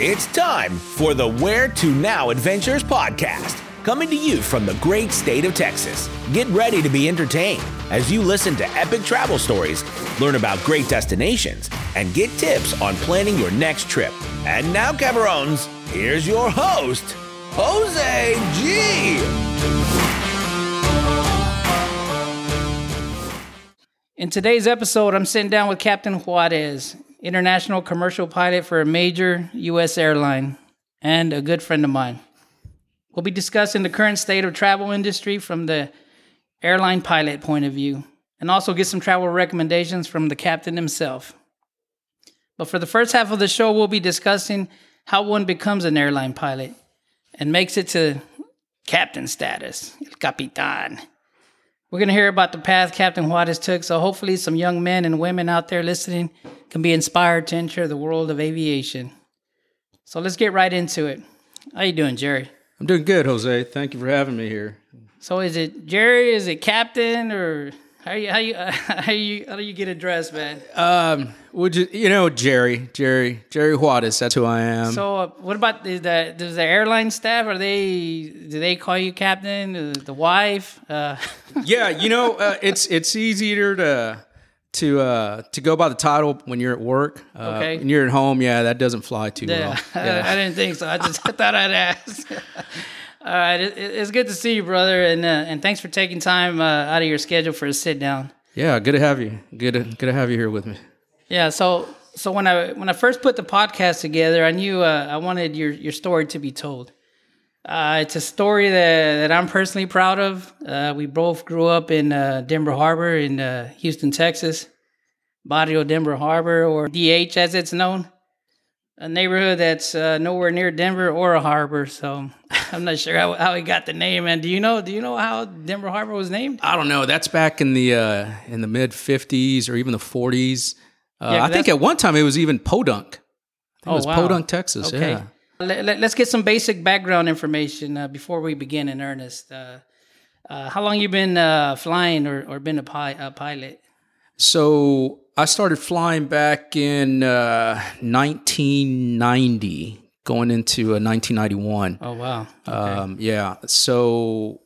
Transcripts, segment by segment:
It's time for the Where to Now Adventures podcast, coming to you from the great state of Texas. Get ready to be entertained as you listen to epic travel stories, learn about great destinations, and get tips on planning your next trip. And now, Cabarons, here's your host, Jose G. In today's episode, I'm sitting down with Captain Juarez, international commercial pilot for a major U.S. airline and a good friend of mine. We'll be discussing the current state of travel industry from the airline pilot point of view and also get some travel recommendations from the captain himself. But for the first half of the show, we'll be discussing how one becomes an airline pilot and makes it to captain status, el capitan. We're going to hear about the path Captain Juarez took, so hopefully some young men and women out there listening can be inspired to enter the world of aviation. So let's get right into it. How you doing, Jerry? I'm doing good, Jose. Thank you for having me here. So is it Jerry? Is it Captain? Or how you how you how you how do you get addressed, man? Um, would you you know Jerry, Jerry, Jerry Juarez? That's who I am. So uh, what about the, the does the airline staff? Are they do they call you Captain? Uh, the wife? Uh, yeah, you know uh, it's it's easier to to uh, to go by the title when you're at work. Uh, Okay. When you're at home, yeah, that doesn't fly too Yeah, well. I, I didn't think so. I just thought I'd ask. All right, it, it- it's good to see you, brother, and uh, and thanks for taking time uh, out of your schedule for a sit down. Yeah, good to have you. Good to, good to have you here with me. Yeah, so so when I when I first put the podcast together, I knew uh, I wanted your your story to be told. Uh, it's a story that, that I'm personally proud of. Uh, we both grew up in uh, Denver Harbor in uh, Houston, Texas, Barrio Denver Harbor, or DH as it's known, a neighborhood that's uh, nowhere near Denver or a harbor. So I'm not sure how, how he got the name. And do you know? Do you know how Denver Harbor was named? I don't know. That's back in the uh, in the mid '50s or even the '40s. Uh, Yeah, I think at one time it was even Podunk. I think Oh, it was wow. Podunk, Texas. Okay. Yeah. Let, us get some basic background information uh, before we begin in earnest. Uh, uh, how long you been uh, flying or, or been a, pi- a pilot? So I started flying back in uh, 1990, going into uh, 1991. Oh wow. Um, yeah. So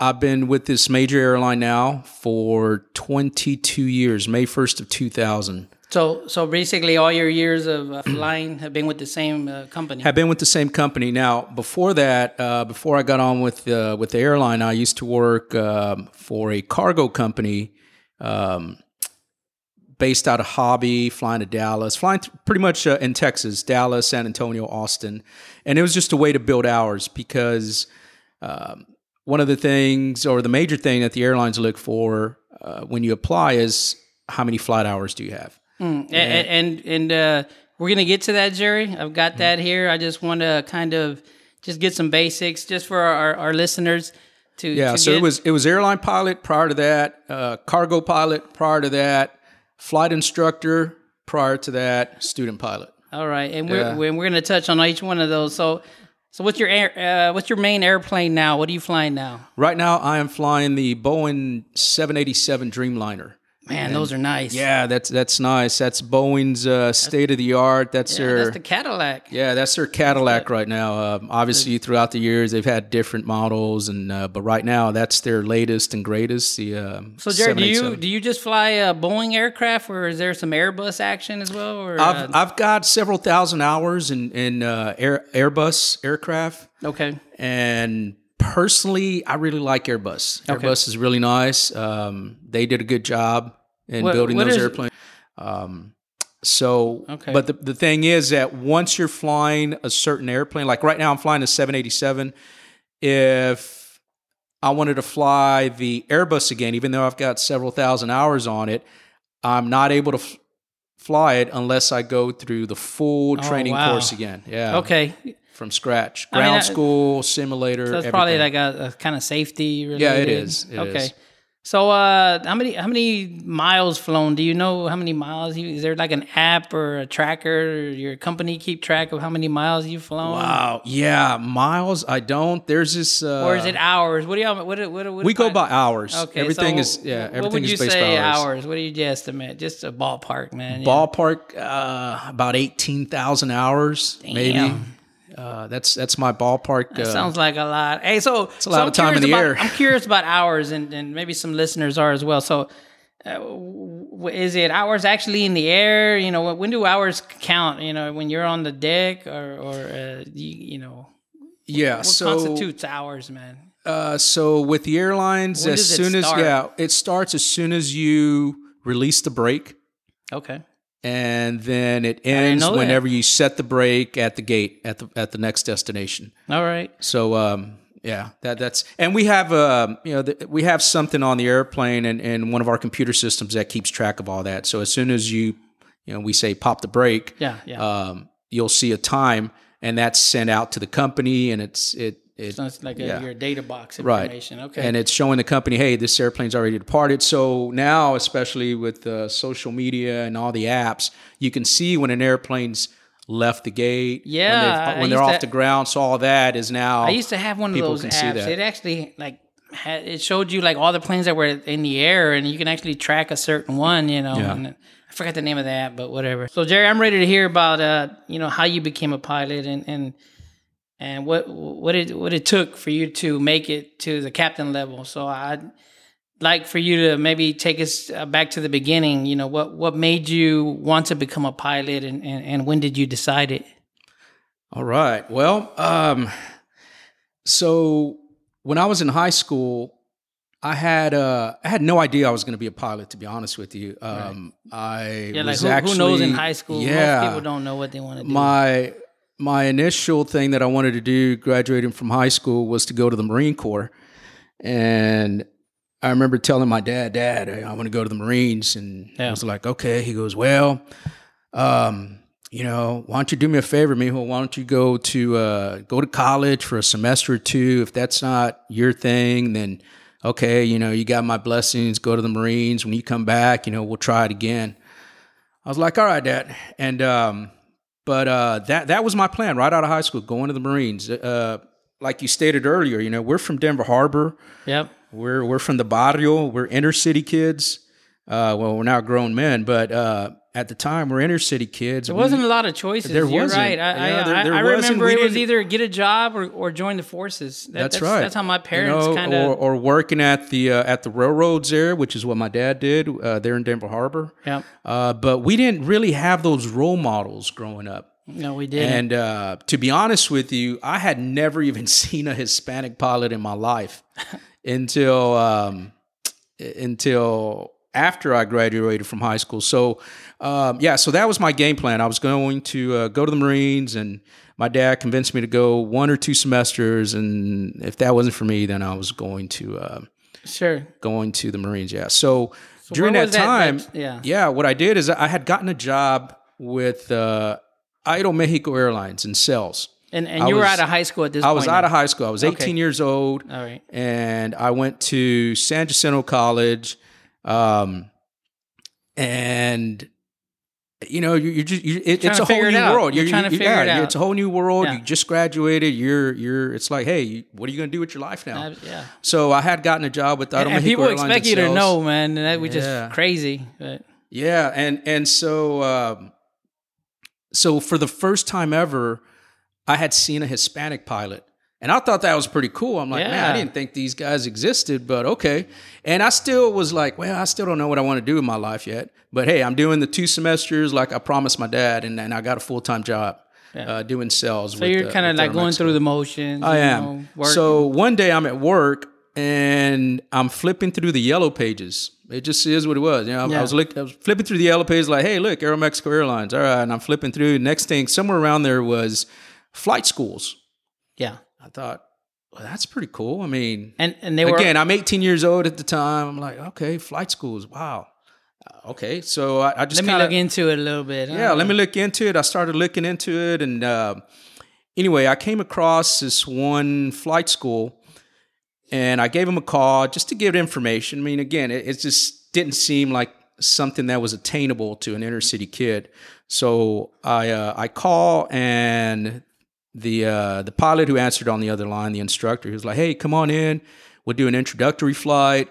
I've been with this major airline now for 22 years, May 1st of 2000. So so basically, all your years of uh, flying have been with the same uh, company. Have been with the same company now. Before that, uh, before I got on with uh, with the airline, I used to work um, for a cargo company um, based out of Hobby, flying to Dallas, flying th- pretty much uh, in Texas, Dallas, San Antonio, Austin, and it was just a way to build hours because um, one of the things or the major thing that the airlines look for uh, when you apply is how many flight hours do you have. A- a- and and uh, we're gonna get to that, Jerry. I've got that here. I just want to kind of just get some basics just for our, our listeners to Yeah, to so get- it was it was airline pilot prior to that, uh, cargo pilot prior to that, flight instructor prior to that, student pilot. all right, and we're Yeah. we're, we're gonna touch on each one of those. So so what's your air, uh, what's your main airplane now? What are you flying now? Right now, I am flying the Boeing 787 Dreamliner. Man, those are nice. Yeah, that's that's nice. That's Boeing's uh, state of the art. That's Yeah, their that's the Cadillac. yeah, that's their Cadillac right now. Um, obviously, throughout the years, they've had different models, and uh, but right now, that's their latest and greatest. The um, So, Jared, do you do you just fly a Boeing aircraft, or is there some Airbus action as well? Or I've, uh, I've got several thousand hours in in uh, Air, Airbus aircraft, okay, and personally, I really like Airbus. Okay. Airbus is really nice. Um, they did a good job in What- building what those airplanes. Um, so, Okay. but the, the thing is that once you're flying a certain airplane, like right now, I'm flying a 787. If I wanted to fly the Airbus again, even though I've got several thousand hours on it, I'm not able to f- fly it unless I go through the full training Oh, wow. course again. Yeah. okay, From scratch. I mean, Ground I- school, simulator. so that's probably like a, a kind of safety. Related. Yeah, it is. It okay, is. So, uh, how many how many miles flown? Do you know how many miles? You, is there like an app or a tracker? Or your company keep track of how many miles you've flown? Wow. Yeah, miles. I don't. There's this. Uh, Or is it hours? What do y'all? What? What? what we go by hours. Okay, Everything so is yeah. What Everything would you is based say hours. hours? What do you estimate? Just a ballpark, man. Yeah. Ballpark uh, about eighteen thousand hours, maybe. Uh, that's that's my ballpark. That uh, sounds like a lot. Hey, so it's a lot of time in the air. I'm curious about hours, and, and maybe some listeners are as well. So, uh, w- is it hours actually in the air? You know, when do hours count? You know, when you're on the deck, or or uh, you, you know, yeah. what so constitutes hours, man? Uh, so with the airlines, as soon as yeah, it starts as soon as you release the brake, Okay, and then it ends know that. whenever you set the brake at the gate at the at the next destination. all right. So um, yeah, that that's and we have um, you know the, we have something on the airplane and, and one of our computer systems that keeps track of all that. So as soon as you you know we say pop the brake, Yeah, yeah. um, you'll see a time and that's sent out to the company and it's it it so it's like a, yeah. your data box Right. information. Okay, and it's showing the company, hey, this airplane's already departed. So now, especially with uh, social media and all the apps, you can see when an airplane's left the gate. when Yeah, I when, they're off to- the ground. So all that is now. I used to have one of those apps. It actually like had, it showed you like all the planes that were in the air, and you can actually track a certain one. You know, Yeah. and I forgot the name of that, but whatever. So Jerry, I'm ready to hear about uh, you know, how you became a pilot and and and what what it what it took for you to make it to the captain level. So I'd like for you to maybe take us uh, back to the beginning. You know, what what made you want to become a pilot, and and, and when did you decide it? All right. Well, um, so when I was in high school, I had uh, I had no idea I was going to be a pilot. To be honest with you, um, I Yeah, like was who, actually who knows in high school? Yeah, Most people don't know what they want to do. my my initial thing that I wanted to do graduating from high school was to go to the Marine Corps. And I remember telling my dad, Dad, I want to go to the Marines. And I was like, okay. He goes, Well, um, you know, why don't you do me a favor, Mijo? Why don't you go to uh, go to college for a semester or two? If that's not your thing, then okay, you know, you got my blessings. Go to the Marines. When you come back, you know, we'll try it again. I was like, all right, Dad. And um, but uh, that that was my plan right out of high school, going to the Marines. Uh, like you stated earlier, you know, we're from Denver Harbor. Yep. We're we're from the barrio. We're inner city kids. Uh, well, we're now grown men, but uh, at the time, we're inner city kids. There wasn't a lot of choices. There You're wasn't. right. I, Yeah, I, there- there I remember it was either get a job or, or join the forces. That- that's, right. That's how my You parents know, kind or, of. or working at the uh, at the railroads there, which is what my dad did uh, there in Denver Harbor. Yep. Uh, but we didn't really have those role models growing up. No, we didn't. And uh, to be honest with you, I had never even seen a Hispanic pilot in my life until um, until after I graduated from high school. So um, yeah, so that was my game plan. I was going to uh, go to the Marines, and my dad convinced me to go one or two semesters. And if that wasn't for me, then I was going to uh, sure. going to the Marines. Yeah. So, during that was that- time, that- yeah. yeah, what I did is I had gotten a job with uh, Aero Mexico Airlines in sales. And and you were out of high school at this I point. was out of high school. I was 18 Okay. years old, All right. and I went to San Jacinto College, um, and you know, you, you just you, it, it's a whole new out. world. You're trying to figure it out. It's a whole new world. Yeah. You just graduated. You're you're. It's like, hey, what are you going to do with your life now? Uh, yeah. So I had gotten a job with And, and people Airlines expect you to know, man. And that was Yeah. just crazy. But Yeah, and and so um, so for the first time ever, I had seen a Hispanic pilot, and I thought that was pretty cool. I'm like, man, I didn't think these guys existed, but okay. And I still was like, well, I still don't know what I want to do in my life yet. But hey, I'm doing the two semesters like I promised my dad, and then I got a full time job uh, doing sales. so you're kind of like going through the motions. I am. know. So one day I'm at work and I'm flipping through the yellow pages. It just is what it was. You know, I- Yeah. I was look, I was flipping through the yellow pages like, hey, look, Aero Mexico Airlines. All right, and I'm flipping through. Next thing, somewhere around there was flight schools. yeah. I thought, well, that's pretty cool. I mean, And and they were again, I'm 18 years old at the time. I'm like, okay, flight schools. Wow. Uh, Okay, so I, I just let me kinda, look into it a little bit. yeah, let me look into it. I started looking into it, and uh, anyway, I came across this one flight school, and I gave him a call just to give information. I mean, again, it, it just didn't seem like something that was attainable to an inner city kid. So I uh, I call and the uh, the pilot who answered on the other line, the instructor, he was like, "Hey, come on in. We'll do an introductory flight,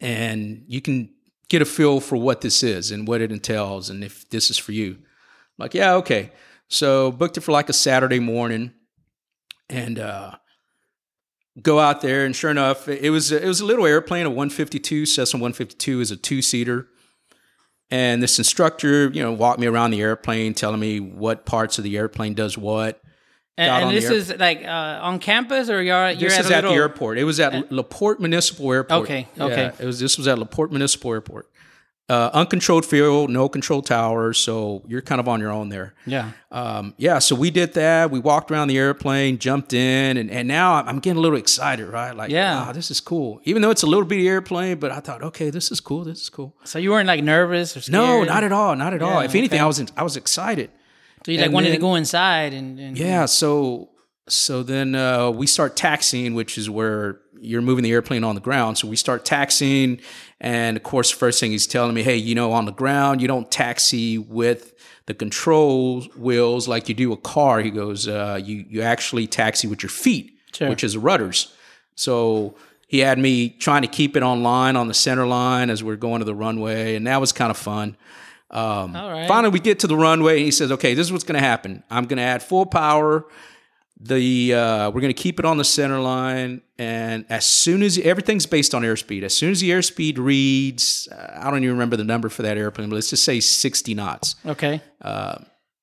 and you can get a feel for what this is and what it entails, and if this is for you." I'm like, yeah, okay. So booked it for like a Saturday morning, and uh, go out there. And sure enough, it was it was a little airplane, a 152 Cessna 152 is a two seater. And this instructor, you know, walked me around the airplane, telling me what parts of the airplane does what. And, and this is like uh, on campus, or you're you're This at is at the airport. It was at La Porte Municipal Airport. Okay, Yeah, okay. it was. This was at La Porte Municipal Airport. Uh, uncontrolled field, no control towers, so you're kind of on your own there. Yeah. Um, yeah, so we did that. We walked around the airplane, jumped in, and, and now I'm- getting a little excited, right? Like, Yeah. wow, this is cool. Even though it's a little bitty airplane, but I thought, okay, this is cool. This is cool. So you weren't like nervous or scared? No, not at all, not at all. Yeah, If anything, okay. I was I was excited. So you like and wanted to go inside and, and Yeah, so so then uh, we start taxiing, which is where you're moving the airplane on the ground. So we start taxiing, and of course, first thing he's telling me, hey, you know, on the ground, you don't taxi with the control wheels like you do a car. He goes, uh, you you actually taxi with your feet, Sure. which is rudders. So he had me trying to keep it on line on the center line as we're going to the runway, and that was kind of fun. Um, All right. Finally, we get to the runway, and he says, "Okay, this is what's going to happen. I'm going to add full power. The uh, we're going to keep it on the center line, and as soon as everything's based on airspeed, as soon as the airspeed reads, uh, I don't even remember the number for that airplane, but let's just say 60 knots. okay.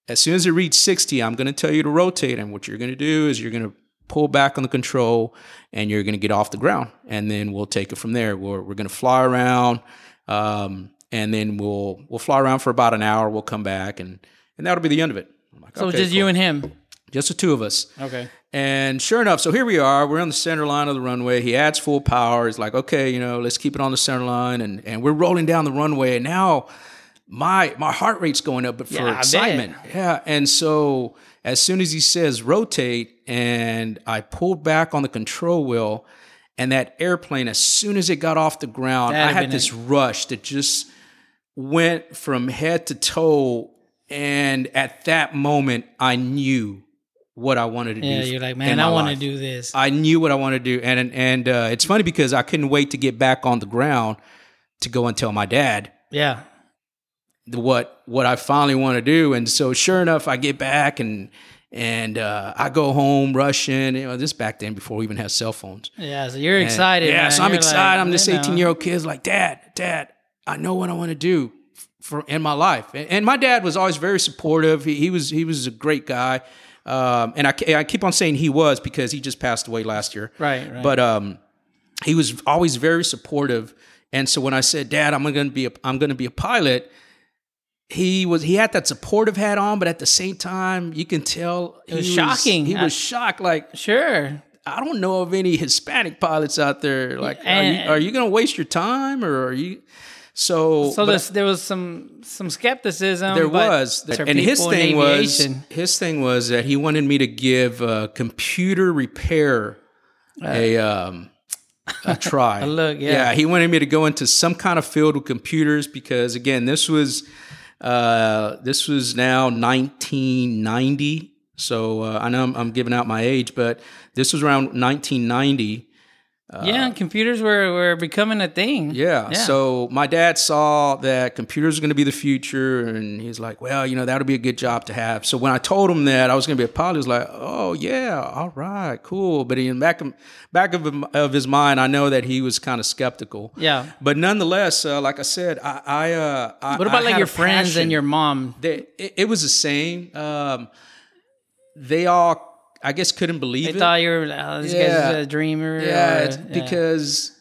As soon as it reads 60, I'm going to tell you to rotate, and what you're going to do is you're going to pull back on the control, and you're going to get off the ground, and then we'll take it from there. We're we're going to fly around, um, and then we'll we'll fly around for about an hour. We'll come back, and and that'll be the end of it. Like, So "Okay, just cool." you and him. just the two of us. Okay. And sure enough, so here we are. We're on the center line of the runway. He adds full power. He's like, okay, you know, let's keep it on the center line. And and we're rolling down the runway. And now my my heart rate's going up, but for Yeah, excitement. Yeah. And so as soon as he says rotate, and I pulled back on the control wheel, and that airplane, as soon as it got off the ground, That'd I had this rush that just went from head to toe. And at that moment, I knew what I wanted to do. Yeah, you're like, man, I want to do this. I knew what I wanted to do, and and uh, it's funny because I couldn't wait to get back on the ground to go and tell my dad yeah. what what I finally want to do. And so, sure enough, I get back and and uh, I go home rushing. You know, this back then before we even had cell phones. Yeah. So you're And- excited. Yeah, man. so I'm You're excited. like, I'm this 18 year old kid's like, Dad, Dad, I know what I want to do for in my life. And, and my dad was always very supportive. He, he was he was a great guy. Um, and I, I keep on saying he was because he just passed away last year. Right, right. But um, he was always very supportive. And so when I said, Dad, I'm going to be a, I'm going to be a pilot, he was he had that supportive hat on, but at the same time, you can tell It was he shocking. He I- was shocked, like Sure. I don't know of any Hispanic pilots out there. Like, are you, are you going to waste your time, or are you? So, So there was some some skepticism. there but was, and his thing was his thing was that he wanted me to give uh, computer repair a um, a try. A look, yeah. yeah. He wanted me to go into some kind of field with computers because again, this was uh, this was now 1990. So uh, I know I'm, I'm giving out my age, but this was around 1990. Yeah, computers were, were becoming a thing. Yeah. So my dad saw that computers are going to be the future, and he's like, "Well, you know, that'll be a good job to have." So when I told him that I was going to be a pilot, he was like, "Oh yeah, all right, cool." But in back of, back of of his mind, I know that he was kind of skeptical. Yeah. But nonetheless, uh, like I said, I, I, uh, I What about I like your friends passion. and your mom? They, it, it was the same. Um, they all, I guess, couldn't believe They it. thought you were oh, this Yeah. guy's a dreamer. Yeah, or- it's because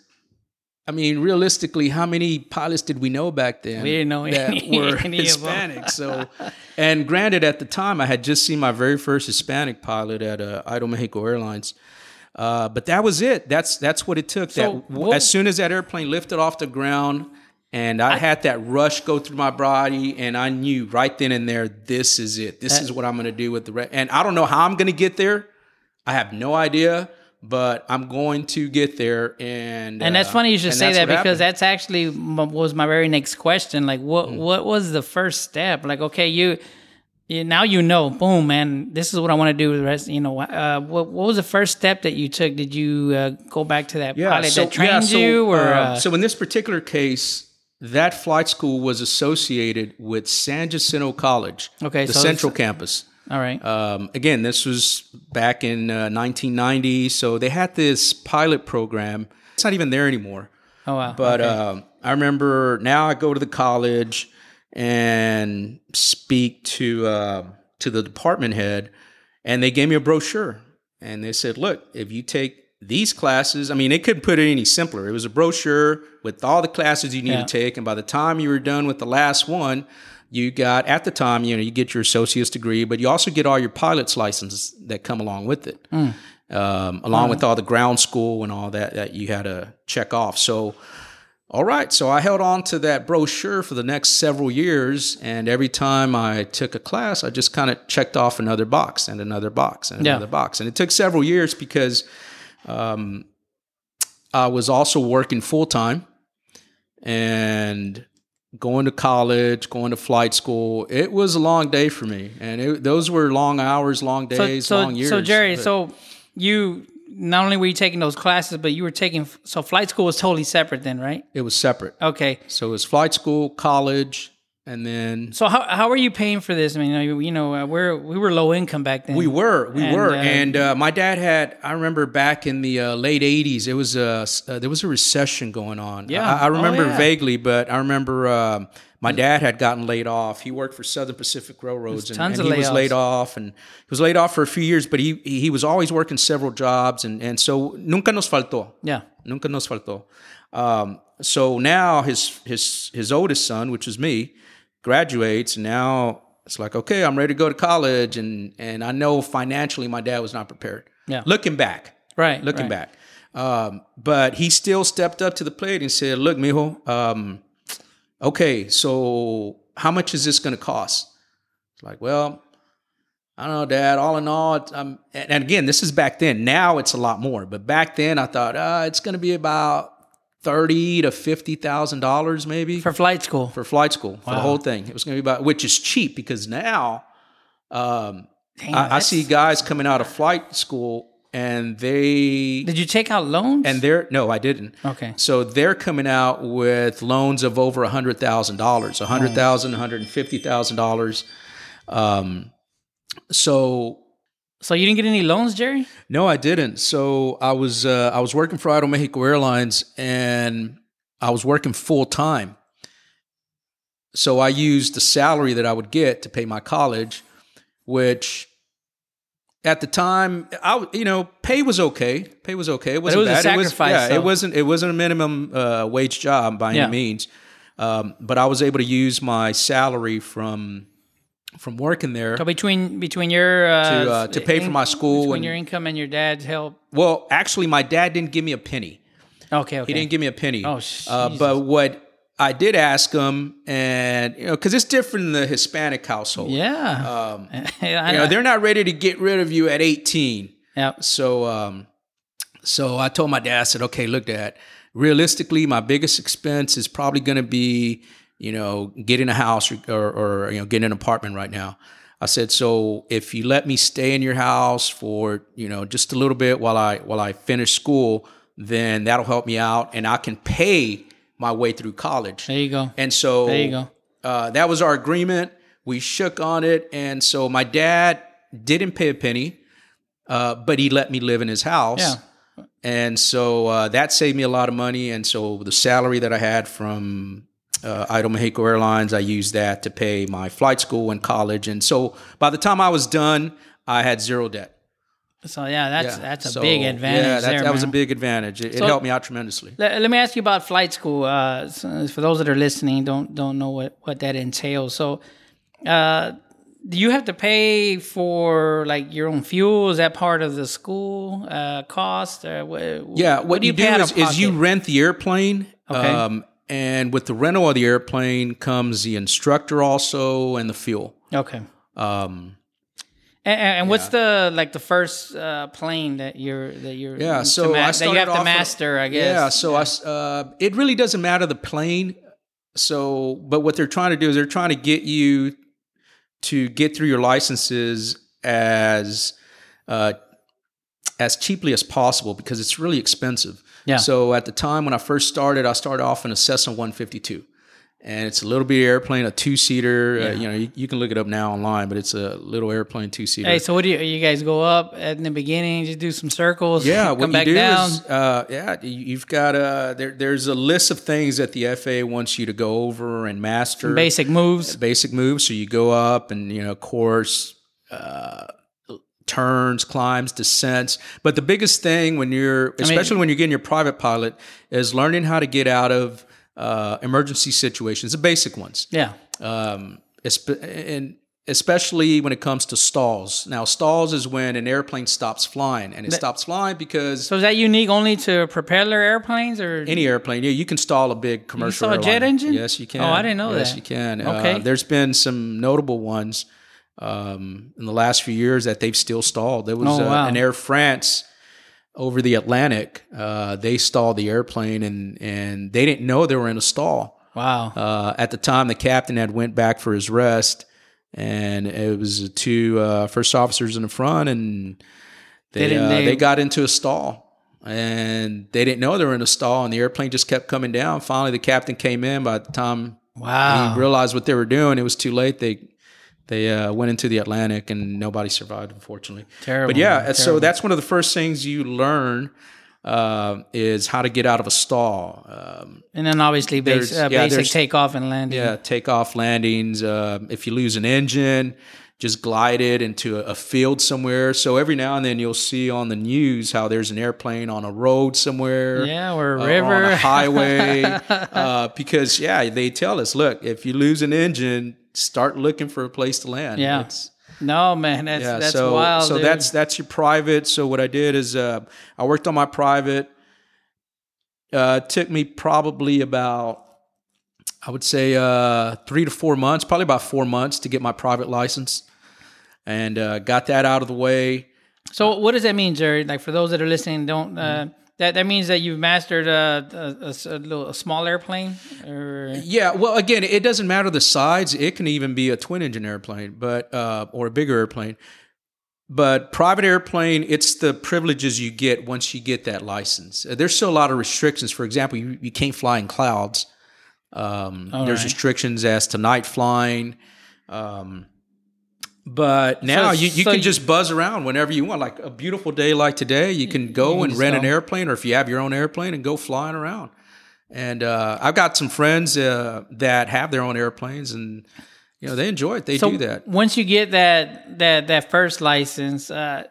I mean, realistically, how many pilots did we know back then? We didn't know that any- were any. Hispanic. So, and granted, at the time, I had just seen my very first Hispanic pilot at uh, Aeromexico Airlines. Uh, but that was it. That's that's what it took. So that what- as soon as that airplane lifted off the ground, and I, had that rush go through my body, and I knew right then and there, this is it. This is what I'm going to do with the rest. And I don't know how I'm going to get there. I have no idea, but I'm going to get there. And And that's uh, funny you should say that because happened. that's actually m- was my very next question. Like, what Mm. what was the first step? Like, okay, you, you now you know, boom, man, this is what I want to do with the rest. You know, uh, what what was the first step that you took? Did you uh, go back to that pilot that trained so, you, or uh, uh, so in this particular case, that flight school was associated with San Jacinto College, Okay, the so central campus. all right? Um, again, this was back in uh, 1990, so they had this pilot program. It's not even there anymore. oh wow, But okay. um, I remember now I go to the college and speak to uh, to the department head, and they gave me a brochure, and they said, "Look, if you take these classes, I mean, they couldn't put it any simpler. It was a brochure with all the classes you need Yeah. to take, and by the time you were done with the last one." You got at the time, you know, you get your associate's degree, but you also get all your pilot's licenses that come along with it, um, along with all the ground school and all that that you had to check off. So, all right, so I held on to that brochure for the next several years, and every time I took a class, I just kind of checked off another box and another box and Yeah. another box, and it took several years because um, I was also working full time and going to college, going to flight school. It was a long day for me, and it, those were long hours, long so, days, so, long years. so Jerry, but- so you not only were you taking those classes, but you were taking so flight school was totally separate then, right? it was separate. Okay, So it was flight school, college, and then so how how are you paying for this? I mean, you know, uh, we're we were low income back then. We were, we And, were, uh, and uh, my dad had. I remember back in the uh, late '80s, it was a uh, there was a recession going on. Yeah. I, I Oh, remember yeah. vaguely, but I remember um my dad had gotten laid off. He worked for Southern Pacific Railroads, and, tons and of he was laid off, and he was laid off for a few years. But he he was always working several jobs, and and so nunca nos faltó. yeah. Nunca nos faltó. Um, so now his his his oldest son, which is me, graduates, now it's like, okay, I'm ready to go to college, and and I know financially my dad was not prepared. Yeah. Looking back, Right. looking right. back, um, but he still stepped up to the plate and said, "Look, mijo, um, okay, so how much is this going to cost?" It's like, well. I don't know, Dad. All in all, um, and, and again, this is back then. Now it's a lot more, but back then I thought uh, it's going to be about thirty to fifty thousand dollars, maybe for flight school. for flight school for the whole thing. It was going to be about, which is cheap because now um, Dang, I, I see guys coming out of flight school and they Did you take out loans? and they're no, I didn't. okay. So they're coming out with loans of over a hundred thousand dollars, a hundred thousand, one hundred and fifty thousand dollars. Um, so So you didn't get any loans, Jerry? no, I didn't. So I was uh, I was working for Aeromexico Airlines, and I was working full time. So I used the salary that I would get to pay my college, which at the time, I you know pay was okay. Pay was okay. It wasn't was a bad. sacrifice, yeah, though. it wasn't. It wasn't a minimum uh, wage job by Yeah. any means. Um, but I was able to use my salary from from working there. So between between your uh, To, uh, to pay for my school between and- your income and your dad's help. Well, actually, my dad didn't give me a penny. Okay, okay. He didn't give me a penny. Oh, uh, but what I did ask him, and you know, because it's different in the Hispanic household. yeah. Um, you know, they're not ready to get rid of you at 18. yeah. So, um, so I told my dad, I said, okay, look, dad, realistically, my biggest expense is probably going to be, you know, getting a house or, or, or, you know, getting an apartment right now. I said, so if you let me stay in your house for, you know, just a little bit while I, while I finish school, then that'll help me out and I can pay my way through college. There you go. And so There you go. Uh, that was our agreement. We shook on it. And so my dad didn't pay a penny, uh, but he let me live in his house. Yeah. And so uh, that saved me a lot of money. And so the salary that I had from uh, Aeromexico Airlines, I used that to pay my flight school and college. And so by the time I was done, I had zero debt. So yeah, that's Yeah. that's a So, big advantage. Yeah, that, there, that was a big advantage. It, it helped me out tremendously. Let, let me ask you about flight school. Uh, for those that are listening, don't don't know what what that entails. So, uh, do you have to pay for like your own fuel? Is that part of the school uh, cost? Or what, Yeah, what, you, do, pay out is, is you rent the airplane. Okay. Um, and with the rental of the airplane comes the instructor also and the fuel. okay. Um, And, and what's the like the first uh, plane that you're that you're Yeah, so ma- I that you have to master, I guess. Yeah, so I s uh, it really doesn't matter the plane. So, but what they're trying to do is they're trying to get you to get through your licenses as uh, as cheaply as possible because it's really expensive. Yeah. So at the time when I first started, I started off in a Cessna 152. And it's a little bitty airplane, a two seater. Uh, you know, you, you can look it up now online, but it's a little airplane two seater. Hey, so what do you you guys go up at in the beginning, just do some circles, Yeah, come what back you do down. is, uh, yeah, you- you've got uh, there. There's a list of things that the FAA wants you to go over and master. basic moves. basic moves. So you go up and you know course, uh, turns, climbs, descents. But the biggest thing when you're, especially when you're getting your private pilot, is learning how to get out of uh, emergency situations, the basic ones Yeah. um, and especially when it comes to stalls. Now, stalls is when an airplane stops flying, and it stops flying because So is that unique only to propeller airplanes or any airplane, yeah, you can stall a big commercial. stall a jet engine? Yes, you can. Oh, I didn't know yes, that. you can. Okay. Uh, there's been some notable ones um, in the last few years that they've still stalled. There was Oh, uh, wow. an Air France over the Atlantic. Uh, they stalled the airplane, and and they didn't know they were in a stall. wow? Uh, at the time, the captain had went back for his rest, and it was two uh, first officers in the front, and they They didn't- uh, they- they got into a stall, and they didn't know they were in a stall, and the airplane just kept coming down. Finally, the captain came in. By the time wow. he realized what they were doing, it was too late. They they uh, went into the Atlantic, and nobody survived, unfortunately. Terrible, But yeah, man, so that's one of the first things you learn uh, is how to get out of a stall. Um, and then obviously base, uh, yeah, basic takeoff and landing. yeah, takeoff landings. Uh, if you lose an engine, just glide it into a, a field somewhere. So every now and then you'll see on the news how there's an airplane on a road somewhere. Yeah, or a uh, river. on a highway. uh, because yeah, they tell us, look, if you lose an engine, start looking for a place to land. Yeah. It's- No, man, that's yeah, that's so wild. so dude. that's that's your private. So what I did is uh, I worked on my private. Uh, it took me probably about I would say uh, three to four months, probably about four months to get my private license, and uh, got that out of the way. so. What does that mean, Jerry? Like for those that are listening, don't. Uh, Mm-hmm. That that means that you've mastered a, a, a little a small airplane, or Yeah, well, again, it doesn't matter the size. It can even be a twin engine airplane, but uh, or a bigger airplane. But private airplane, it's the privileges you get once you get that license. Uh, There's still a lot of restrictions. For example, you, you can't fly in clouds. Um, there's right. restrictions as to night flying. Um, but now you, you so can you- just buzz around whenever you want. Like a beautiful day like today, you can go can and rent an airplane, or if you have your own airplane, and go flying around. And uh, I've got some friends uh, that have their own airplanes, and you know they enjoy it. They so do that. once you get that that that first license, uh,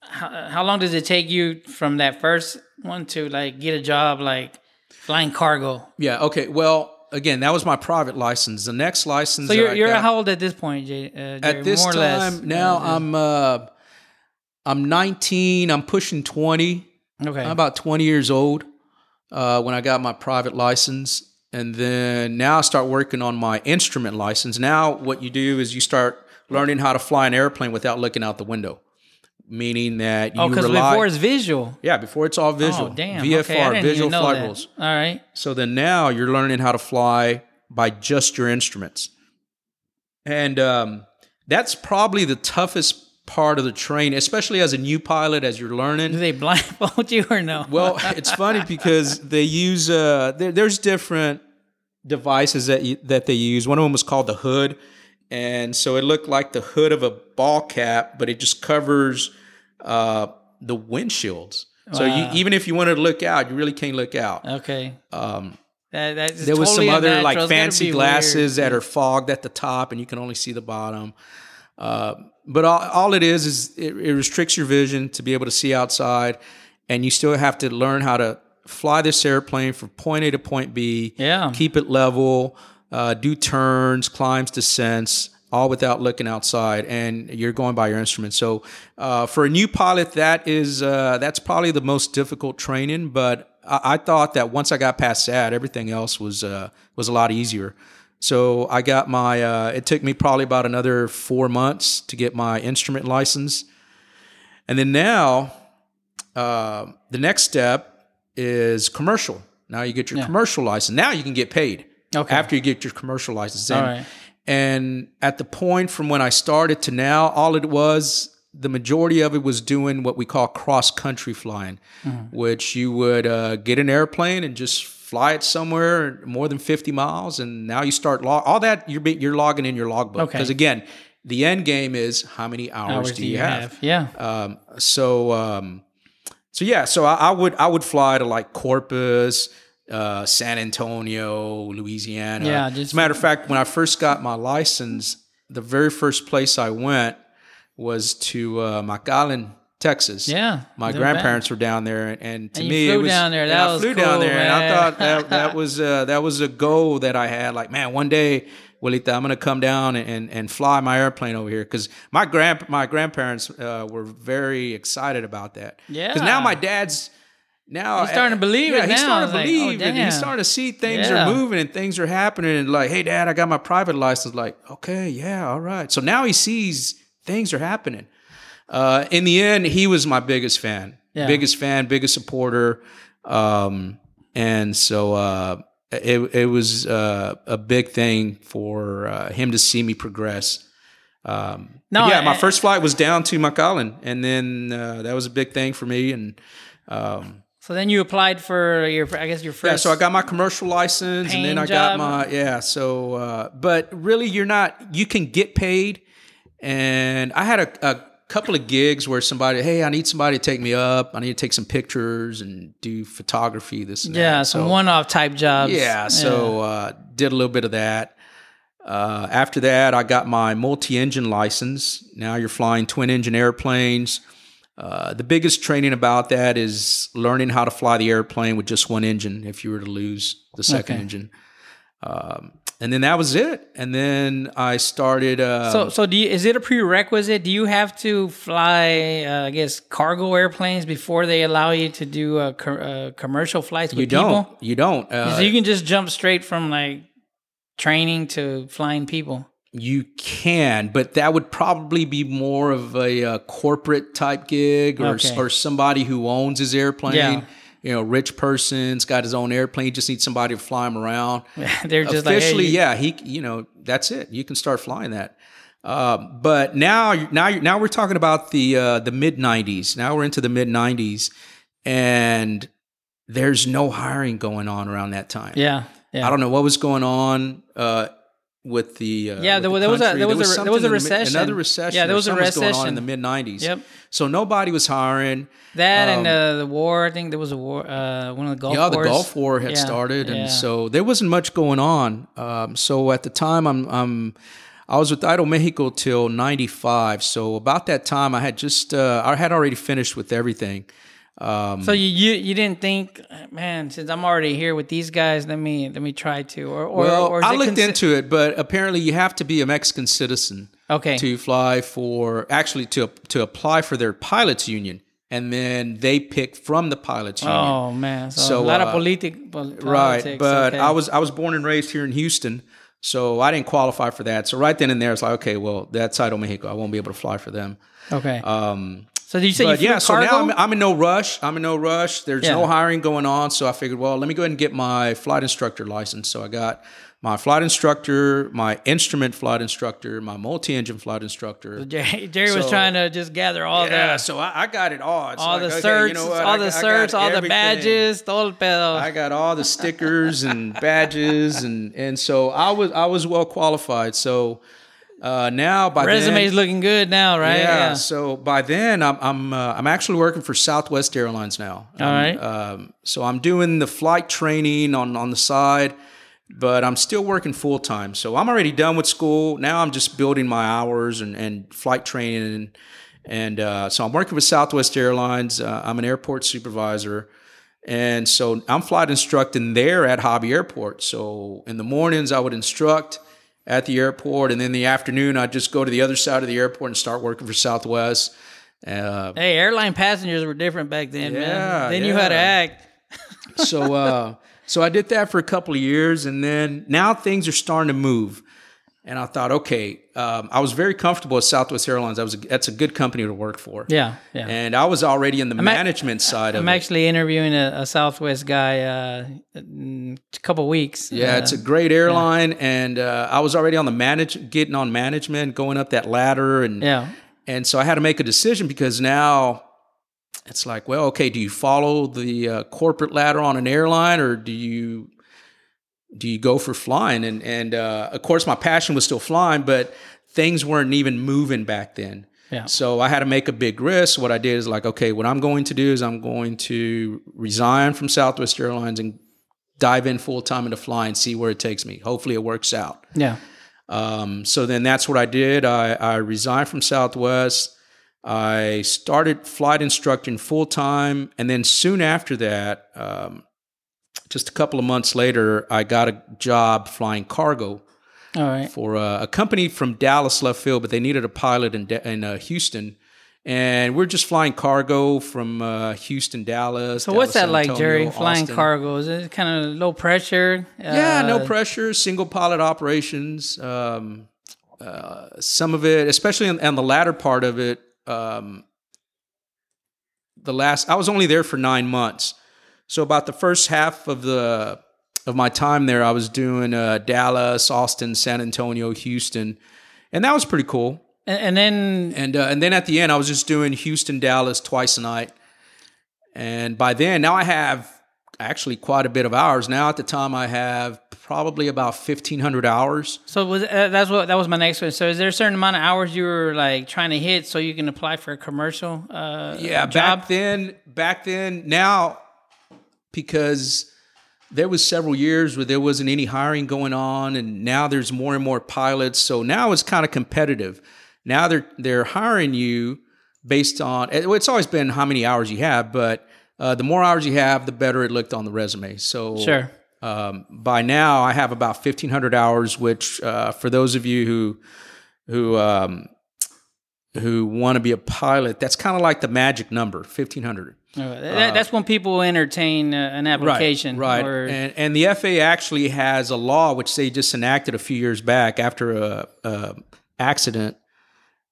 how, how long does it take you from that first one to like get a job like flying cargo? Yeah. Okay. Well, again, that was my private license. The next license. So you're you're got- how old at this point, Jay? Uh, Jerry? at this more or time less. now. Uh, I'm uh, I'm 19. I'm pushing 20. okay. I'm about 20 years old uh, when I got my private license. And then now I start working on my instrument license. Now, what you do is you start learning how to fly an airplane without looking out the window, meaning that you oh, because before it's visual. yeah, before it's all visual. Oh, damn. VFR, okay, I didn't visual flight that. rules. All right. So then now you're learning how to fly by just your instruments. And um, that's probably the toughest part of the train, especially as a new pilot, as you're learning. Do they blindfold you or no? Well, it's funny because they use uh, there, there's different devices that you, that they use. One of them was called the hood, and so it looked like the hood of a ball cap, but it just covers uh, the windshields. So you, even if you wanted to look out, you really can't look out. okay. Um, That, that's there was some other like fancy glasses weird. that are fogged at the top, and you can only see the bottom. Uh, but all, all it is is it, it restricts your vision to be able to see outside, and you still have to learn how to fly this airplane from point A to point B. Yeah. keep it level, uh, do turns, climbs, descents, all without looking outside, and you're going by your instrument. So uh, for a new pilot, that is uh, that's probably the most difficult training. But I, I thought that once I got past that, everything else was uh, was a lot easier. So I got my. Uh, it took me probably about another four months to get my instrument license, and then now uh, the next step is commercial. Now you get your commercial license. Now you can get paid Okay. after you get your commercial license. And, All right. and at the point from when I started to now, all it was, the majority of it was doing what we call cross country flying, Mm-hmm. which you would uh, get an airplane and just fly it somewhere more than 50 miles. And now you start log all that you're, you're logging in your logbook. Okay. Because again, the end game is how many hours, Hours do you have? Yeah. Um, so um, so yeah, so I, I would I would fly to like Corpus, uh, San Antonio, Louisiana. Yeah, As a matter of fact, when I first got my license, the very first place I went was to uh, McAllen, Texas. Yeah, my grandparents were down there, and, to And me, flew it was down there. and That I flew down cool, there, and I thought that that was uh, that was a goal that I had. Like, man, one day. Willita, I'm gonna come down and, and, and fly my airplane over here because my grand my grandparents uh, were very excited about that. Yeah. Because now my dad's now He's starting to believe yeah, it He's now. starting It's to like, believe oh, it. He's starting to see things Yeah. are moving and things are happening. And like, hey, dad, I got my private license. Like, okay, yeah, all right. So now he sees things are happening. Uh, in the end, he was my biggest fan, Yeah. biggest fan, biggest supporter. Um, and so uh, it it was uh, a big thing for uh, him to see me progress. Um, No, yeah, my first flight was down to McAllen, and then uh, that was a big thing for me. And um, So then you applied for your, I guess your first. yeah, so I got my commercial license, and then I job? got my yeah. So, uh, but really, you're not. You can get paid, and I had a, a couple of gigs where somebody, hey, I need somebody to take me up. I need to take some pictures and do photography. This, and yeah, that. some So- one-off type jobs. yeah, so uh, did a little bit of that. Uh, after that, I got my multi-engine license. Now you're flying twin-engine airplanes. Uh, the biggest training about that is learning how to fly the airplane with just one engine. If you were to lose the second Okay. engine, um, and then that was it. And then I started. Uh, So, so do you, is it a prerequisite? Do you have to fly, uh, I guess, cargo airplanes before they allow you to do uh, co- uh, commercial flights with you don't. people? You don't. Uh, so you can just jump straight from like training to flying people. You can, but that would probably be more of a, uh corporate type gig or, Okay. or somebody who owns his airplane. Yeah. You know, rich person's got his own airplane. Just needs somebody to fly him around. They're just like, hey, Officially, yeah, he, you know, that's it. You can start flying that. Uh, but now, now, now we're talking about the uh, the mid '90s. Now we're into the mid '90s, and there's no hiring going on around that time. yeah, yeah. I don't know what was going on uh, with the uh, Yeah, there the was- there was a- there was a- there was a the recession. another recession. Yeah, there was a something going on recession. in the mid '90s. Yep. So nobody was hiring. That and Um, uh, the war. I think there was a war. Uh, one of the Gulf yeah, the Gulf War had Yeah, started, and yeah. so there wasn't much going on. Um, so at the time, I'm, I'm I was with Aeromexico till '95. So about that time, I had just uh, I had already finished with everything. Um, So you, you you didn't think, man, since I'm already here with these guys, let me let me try to or or, well, or I looked consi- into it, but apparently you have to be a Mexican citizen. okay to fly for actually to to apply for their pilots union and then they pick from the pilots union Oh man, so, So, a lot of uh, politic, pol- right but okay. i was i was born and raised here in houston so i didn't qualify for that so right then and there it's like okay well that's Aeromexico i won't be able to fly for them okay. um so did you say you but flew yeah, so cargo? now I'm, I'm in no rush. I'm in no rush. There's Yeah. no hiring going on, so I figured, well, let me go ahead and get my flight instructor license. So I got my flight instructor, my instrument flight instructor, my multi-engine flight instructor. Jerry, Jerry was trying to just gather all that. Yeah, the so I, I got it all. It's all like, the okay, certs, you know all I the I certs, all the badges, todo el pedo. I got all the stickers and badges, and and so I was I was well qualified. So uh, now by Resume's then, looking good now, right? yeah, So by then, I'm I'm uh, I'm actually working for Southwest Airlines now. All Um, right. Um, so I'm doing the flight training on on the side, but I'm still working full time. So I'm already done with school. Now I'm just building my hours and and flight training and and uh, so I'm working with Southwest Airlines. Uh, I'm an airport supervisor. And so I'm flight instructing there at Hobby Airport. So in the mornings, I would instruct at the airport, and then in the afternoon, I'd just go to the other side of the airport and start working for Southwest. Uh, Hey, airline passengers were different back then, Yeah, man. They knew how to act. so, uh, So I did that for a couple of years, and then now things are starting to move. And I thought, okay, um, I was very comfortable at Southwest Airlines. I was that's a good company to work for. Yeah, yeah. And I was already in the ac- management side of I'm it. actually interviewing a, a Southwest guy uh, in a couple weeks. Yeah, Uh, it's a great airline, and uh, I was already on the manage, getting on management, going up that ladder, and yeah, and so I had to make a decision because now it's like, well, okay, do you follow the uh, corporate ladder on an airline, or do you do you go for flying? And and uh, of course, my passion was still flying, but things weren't even moving back then. Yeah. So I had to make a big risk. What I did is like, okay, what I'm going to do is I'm going to resign from Southwest Airlines and dive in full time into flying, see where it takes me. Hopefully, it works out. yeah. Um, so then that's what I did. I, I resigned from Southwest. I started flight instructing full time. And then soon after that, um, just a couple of months later, I got a job flying cargo All right. for a, a company from Dallas Love Field, but they needed a pilot in, in uh, Houston. And we're just flying cargo from uh, Houston, Dallas. So what's Dallas, that like, Jerry? Antonio, Flying cargo is it kind of low pressure? Yeah, no Uh, pressure, single pilot operations. Um, uh, some of it, especially on, on the latter part of it, um, the last I was only there for nine months, so about the first half of the of my time there, I was doing uh, Dallas, Austin, San Antonio, Houston, and that was pretty cool. And, and then And uh, and then at the end, I was just doing Houston, Dallas twice a night. And by then, now I have actually quite a bit of hours. Now at the time, I have probably about fifteen hundred hours. so was uh, that's what that was my next one. So is there a certain amount of hours you were like trying to hit so you can apply for a commercial? Uh, Yeah, job. back then, back then, now because there was several years where there wasn't any hiring going on, and now there's more and more pilots. So now it's kind of competitive. Now they're they're hiring you based on it- it's always been how many hours you have, but uh, the more hours you have, the better it looked on the resume. So Sure. um, by now I have about fifteen hundred hours, which uh, for those of you who who um, who want to be a pilot, that's kind of like the magic number, fifteen hundred. Uh, that, that's when people entertain uh, an application. right? Or, And and the FAA actually has a law which they just enacted a few years back after a, a accident.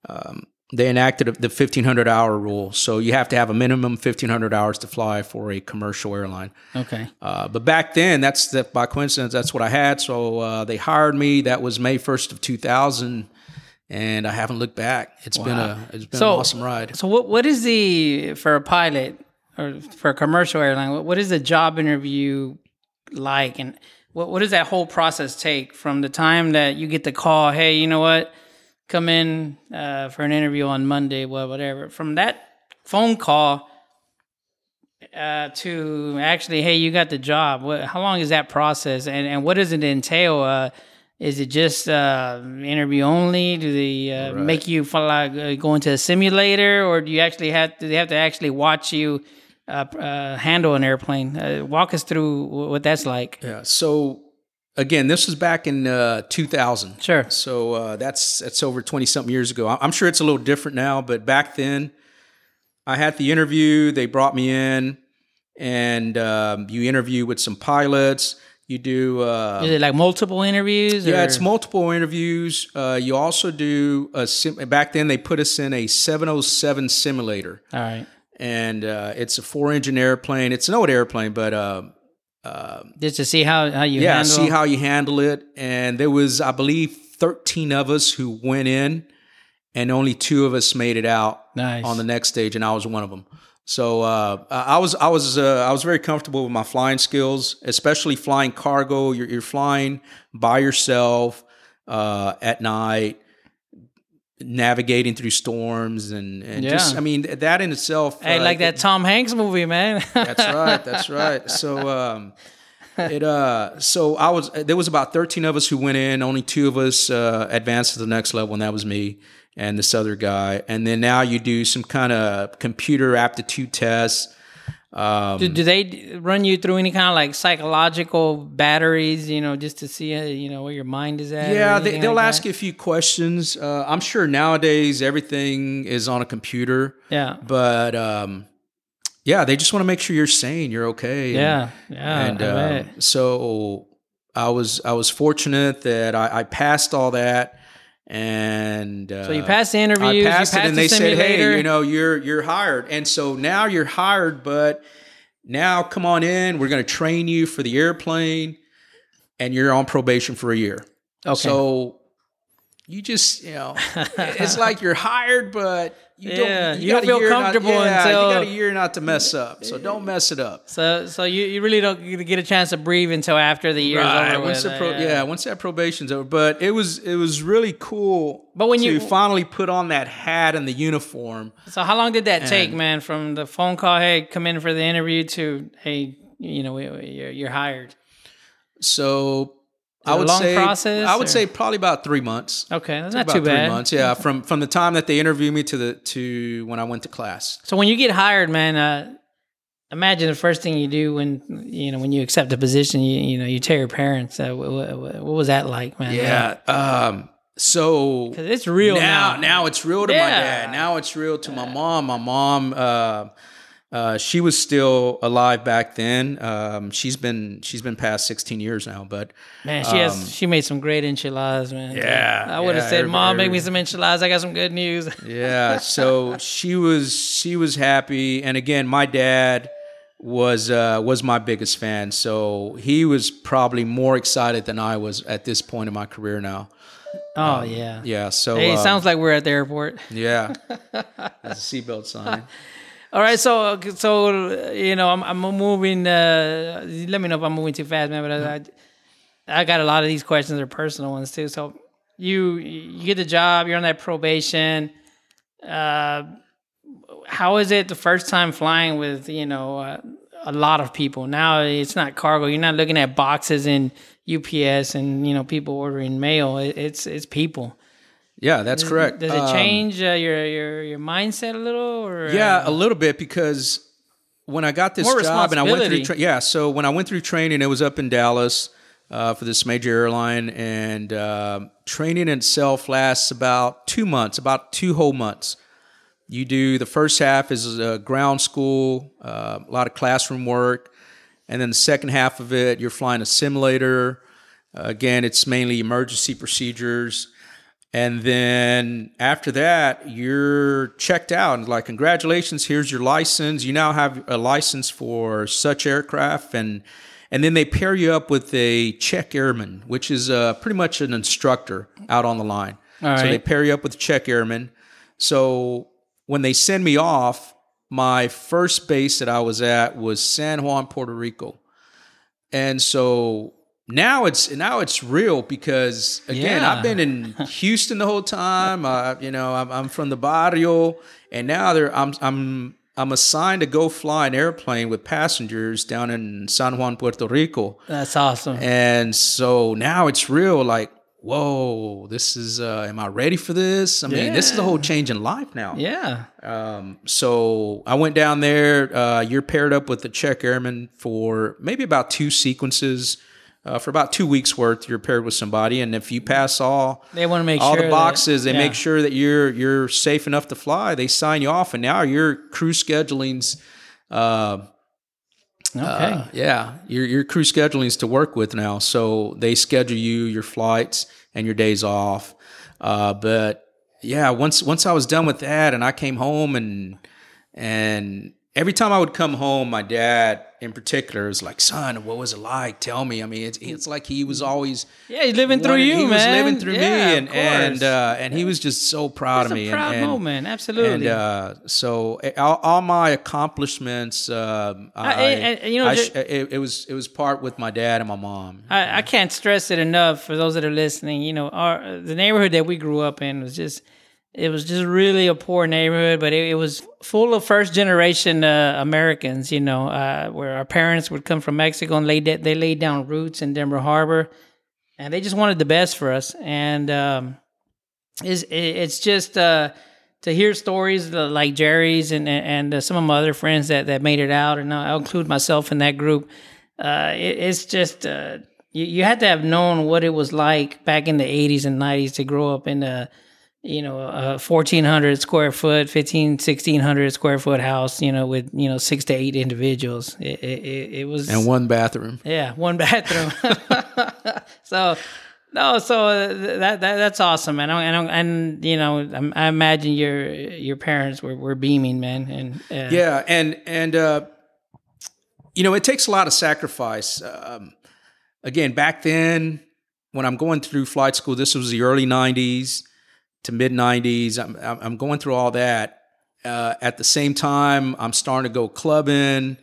Um, they enacted the fifteen hundred hour rule, so you have to have a minimum fifteen hundred hours to fly for a commercial airline. okay. Uh, but back then, that's that by coincidence, that's what I had. So uh, they hired me. That was May first of two thousand, and I haven't looked back. It's been a it's been So- an awesome ride. So what what is the for a pilot or for a commercial airline? What, what is a job interview like, and what what does that whole process take from the time that you get the call? Hey, you know what? Come in uh, for an interview on Monday, well, whatever. From that phone call uh, to actually, hey, you got the job. What? How long is that process, and and what does it entail? Uh, is it just uh, interview only? Do they uh, make you feel like uh, go into a simulator, or do you actually have? Do they have to actually watch you handle an airplane? Uh, walk us through what that's like. Yeah. So again, this was back in uh, two thousand. Sure. So uh, that's that's over twenty something years ago. I'm sure it's a little different now, but back then, I had the interview. They brought me in, and um, you interview with some pilots. You do. Uh, Is it like multiple interviews? yeah, or- it's multiple interviews. Uh, you also do a sim- back then they put us in a 707 simulator, all right. And uh, it's a four engine airplane. It's an old airplane, but uh, Just to see how how you yeah, handle. see how you handle it. And there was, I believe, 13 of us who went in, and only two of us made it out Nice. on the next stage, and I was one of them. So uh, I was I was uh, I was very comfortable with my flying skills, especially flying cargo. You're, you're flying by yourself uh, at night, navigating through storms, and, and just I mean that in itself. Hey, uh, like that Tom Hanks movie, man. that's right. That's right. So um, it uh, so I was there was about thirteen of us who went in. Only two of us uh, advanced to the next level, and that was me and this other guy. And then now you do some kind of computer aptitude tests. Um, do, do they run you through any kind of like psychological batteries, you know, just to see, uh, you know, where your mind is at? yeah, they, they'll like ask that? you a few questions. Uh, I'm sure nowadays everything is on a computer. Yeah. but um, yeah, they just want to make sure you're sane, you're okay. and- Yeah, yeah. and I um, so I was I was fortunate that I, I passed all that, and uh, so you passed the I interviews. passed you it, passed and the they said, "Hey, you know, you're you're hired." And so now you're hired, but now come on in. We're going to train you for the airplane, and you're on probation for a year. Okay. So you just you know, it's like you're hired, but you Yeah, don't. you don't got a feel year not- comfortable yeah, until- you got a year not to mess up. So don't mess it up. So, so you, you really don't get a chance to breathe until after the year's Right, over once with. the pro- uh, yeah. once that probation's over. But it was it was really cool. But when to you- finally put on that hat and the uniform, So how long did that take, man? From the phone call, hey, come in for the interview, to hey, you know, you're, you're hired. so I would say process, I would or- say probably about three months. Okay, that's not too bad. three months, yeah. From from the time that they interviewed me to the to when I went to class. So when you get hired, man, uh, imagine the first thing you do when you know when you accept a position, you you know you tell your parents. Uh, what, what, what was that like, man? Yeah. Um. So it's real now. now. Now it's real to my dad. Now it's real to my mom. My mom. Uh, uh, she was still alive back then. Um, she's been she's been past sixteen years now, but man, she has she made some great enchiladas, man. Um, Yeah, I would have yeah, said, "Mom, make me some enchiladas. I got some good news." yeah so she was she was happy and again my dad was uh was my biggest fan so he was probably more excited than i was at this point in my career now Oh yeah. yeah so Hey, it uh, sounds like we're at the airport. yeah that's a seatbelt sign All right, so so you know, I'm I'm moving. Uh, let me know if I'm moving too fast, man. But I, I got a lot of these questions are personal ones too. So you you get the job, you're on that probation. Uh, how is it the first time flying with you know uh, a lot of people? Now it's not cargo. You're not looking at boxes and UPS and you know people ordering mail. It, it's it's people. Yeah that's correct Does it Um, change uh, your your your mindset a little? Or Yeah, uh, a little bit because when I got this job and I went through, tra- yeah, so when I went through training, it was up in Dallas uh, for this major airline, and um training itself lasts about two months, about two whole months. You do the first half is uh, ground school, uh, a lot of classroom work, and then the second half of it, you're flying a simulator. Uh, again, it's mainly emergency procedures. And then after that, you're checked out. And like, congratulations, here's your license. You now have a license for such aircraft. And and then they pair you up with a check airman, which is uh, pretty much an instructor out on the line. So they pair you up with a check airman. So when they send me off, my first base that I was at was San Juan, Puerto Rico. And so now it's now it's real because again Yeah. I've been in Houston the whole time. Uh, you know I'm, I'm from the barrio, and now I'm I'm I'm assigned to go fly an airplane with passengers down in San Juan, Puerto Rico, That's awesome. and so now it's real. Like whoa, this is. Uh, am I ready for this? I mean, this is a whole change in life now. yeah. Um, so I went down there. Uh, you're paired up with the check airman for maybe about two sequences. Uh, for about two weeks worth, you're paired with somebody, and if you pass all They want to make all sure the that- boxes, they yeah. make sure that you're you're safe enough to fly. They sign you off, and now your crew scheduling's. Uh, Okay. uh, yeah, your your crew scheduling's to work with now. So they schedule you your flights and your days off. Uh, but yeah, once once I was done with that, and I came home, and and every time I would come home, my dad in particular was like, "Son, what was it like? Tell me." I mean, it's it's like he was always yeah, he's living through wanted- you, he man. was living through Yeah, me, and and uh, and he was just so proud it's of me. a proud and, and, moment. Absolutely. and uh, so uh, all, all my accomplishments, um, I, and- and, you know, I ju- sh- it, it was it was part with my dad and my mom. I, I can't stress it enough for those that are listening. You know, our the neighborhood that we grew up in was just it was just really a poor neighborhood, but it, it was full of first generation uh, Americans. You know, uh, where our parents would come from Mexico and laid they laid down roots in Denver Harbor, and they just wanted the best for us. And um, it's it's just. Uh, to hear stories like Jerry's and and uh, some of my other friends that, that made it out, and I'll include myself in that group. Uh, it, it's just uh, you, you had to have known what it was like back in the '80s and '90s to grow up in the you know, a 1400 square foot, 15, 1600 square foot house, you know, with, you know, six to eight individuals. It, it, it was. And one bathroom. Yeah, one bathroom. so, no, so uh, that, that that's awesome, man. And and you know, I imagine your your parents were, were beaming, man. And uh, yeah, and and uh, you know, it takes a lot of sacrifice. Um, again, back then, when I'm going through flight school, this was the early '90s to mid 90s. I'm, I'm going through all that. Uh, at the same time, I'm starting to go clubbing.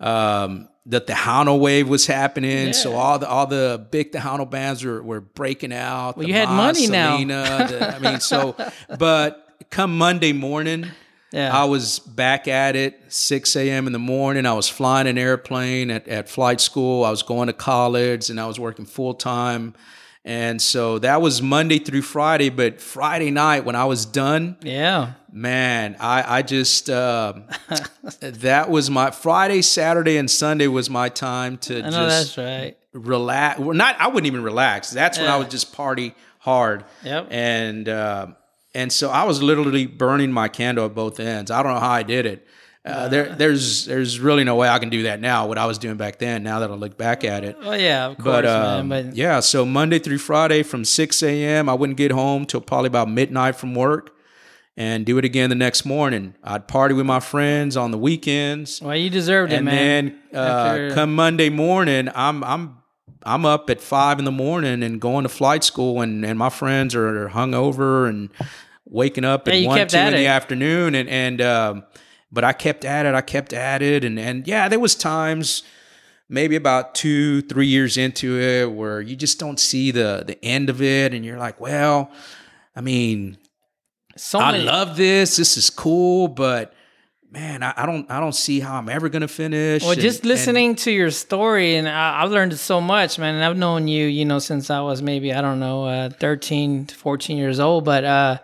Um, that the Tejano wave was happening, yeah. so all the all the big Tejano bands were, were breaking out. Well, you had money Selena, now. the, I mean, so but come Monday morning, yeah. I was back at it, 6 a.m. in the morning. I was flying an airplane at, at flight school. I was going to college and I was working full time. And so that was Monday through Friday. But Friday night, when I was done, yeah, man, I I just uh, that was my Friday, Saturday, and Sunday was my time to I know just that's right. relax. Well, not I wouldn't even relax. That's yeah. when I would just party hard. Yep. And uh, and so I was literally burning my candle at both ends. I don't know how I did it. Uh, there, there's, there's really no way I can do that now. What I was doing back then. Now that I look back at it. Oh yeah, of course, but, um, man. But yeah, so Monday through Friday from 6 a.m. I wouldn't get home till probably about midnight from work, and do it again the next morning. I'd party with my friends on the weekends. Well, you deserved it, man. And then uh, come Monday morning, I'm, I'm I'm up at five in the morning and going to flight school, and, and my friends are hungover and waking up at one, two in the afternoon, and and um, but I kept at it. I kept at it, and and yeah, there was times, maybe about two, three years into it, where you just don't see the the end of it, and you're like, well, I mean, so I love this. This is cool, but man, I, I, don't I don't see how I'm ever gonna finish. Well, and, just listening and, to your story, and I, have learned so much, man. And I've known you, you know, since I was maybe I don't know, uh, 13 to 14 years old, but. uh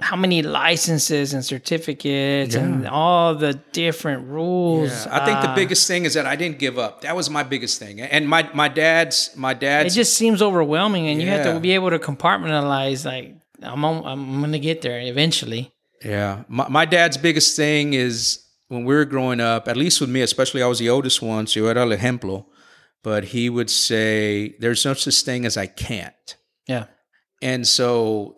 how many licenses and certificates yeah. and all the different rules. Yeah. I think uh, the biggest thing is that I didn't give up. That was my biggest thing. And my my dad's my dad's It just seems overwhelming and yeah. you have to be able to compartmentalize like I'm on, I'm going to get there eventually. Yeah. My my dad's biggest thing is when we were growing up, at least with me, especially I was the oldest one, so era el ejemplo, but he would say there's no such thing as I can't. Yeah. And so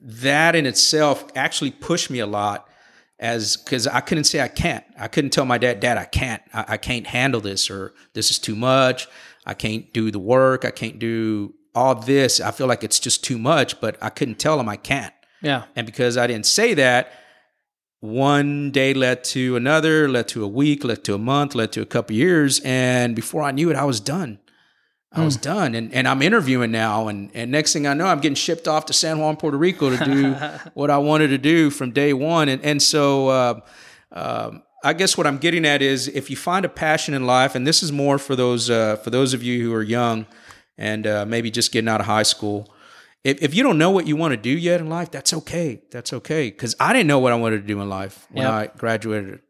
that in itself actually pushed me a lot as because I couldn't say I can't. I couldn't tell my dad, Dad, I can't. I, I, can't handle this, or this is too much. I can't do the work. I can't do all this. I feel like it's just too much, but I couldn't tell him I can't. Yeah. And because I didn't say that, one day led to another, led to a week, led to a month, led to a couple years, and before I knew it, I was done. I was mm. done. And, and I'm interviewing now. And, and next thing I know, I'm getting shipped off to San Juan, Puerto Rico to do what I wanted to do from day one. And, and so uh, uh, I guess what I'm getting at is if you find a passion in life, and this is more for those, uh, for those of you who are young and uh, maybe just getting out of high school. If, if you don't know what you want to do yet in life, that's okay. That's okay. Because I didn't know what I wanted to do in life when yep. I graduated.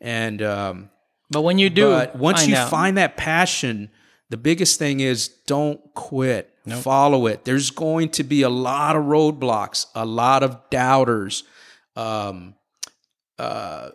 And, um, but when you do, once you out. find that passion, the biggest thing is don't quit. Nope. Follow it. There's going to be a lot of roadblocks, a lot of doubters. Um, uh,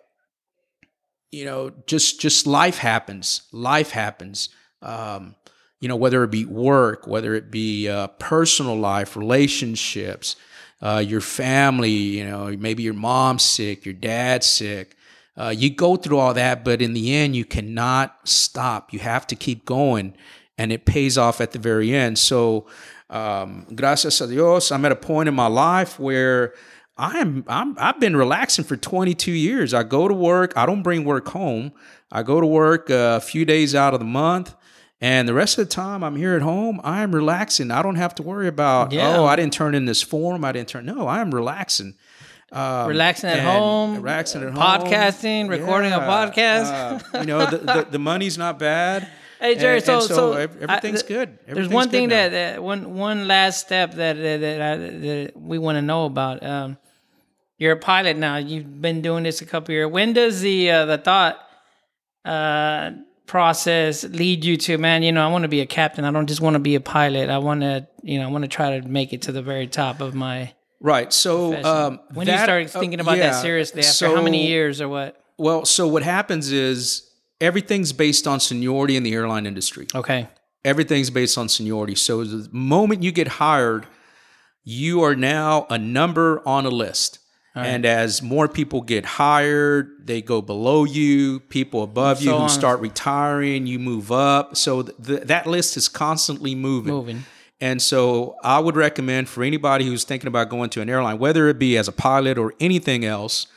you know, just just life happens. Life happens. Um, you know, whether it be work, whether it be uh, personal life, relationships, uh, your family. You know, maybe your mom's sick, your dad's sick. Uh, you go through all that, but in the end, you cannot stop. You have to keep going, and it pays off at the very end. So, um, gracias a Dios, I'm at a point in my life where I'm, I'm I've been relaxing for 22 years. I go to work. I don't bring work home. I go to work a few days out of the month. And the rest of the time I'm here at home, I'm relaxing. I don't have to worry about, yeah. oh, I didn't turn in this form. I didn't turn. No, I'm relaxing. Um, relaxing at home, relaxing at home, podcasting, recording yeah, a podcast. uh, you know, the, the, the, money's not bad. Hey Jerry, and, so, and so, so everything's I, good. Everything's there's one thing that, that, one one last step that that, that, I, that we want to know about. Um, you're a pilot now. You've been doing this a couple years. When does the uh, the thought uh, process lead you to man? You know, I want to be a captain. I don't just want to be a pilot. I want to, you know, I want to try to make it to the very top of my Right. So um, when you that- started uh, thinking about yeah. that seriously, after how many years or what? Well, so what happens is everything's based on seniority in the airline industry. Okay. Everything's based on seniority. So the moment you get hired, you are now a number on a list. And as more people get hired, they go below you. People above you who on. start retiring, you move up. So th- that list is constantly moving. Moving. And so I would recommend for anybody who's thinking about going to an airline, whether it be as a pilot or anything else,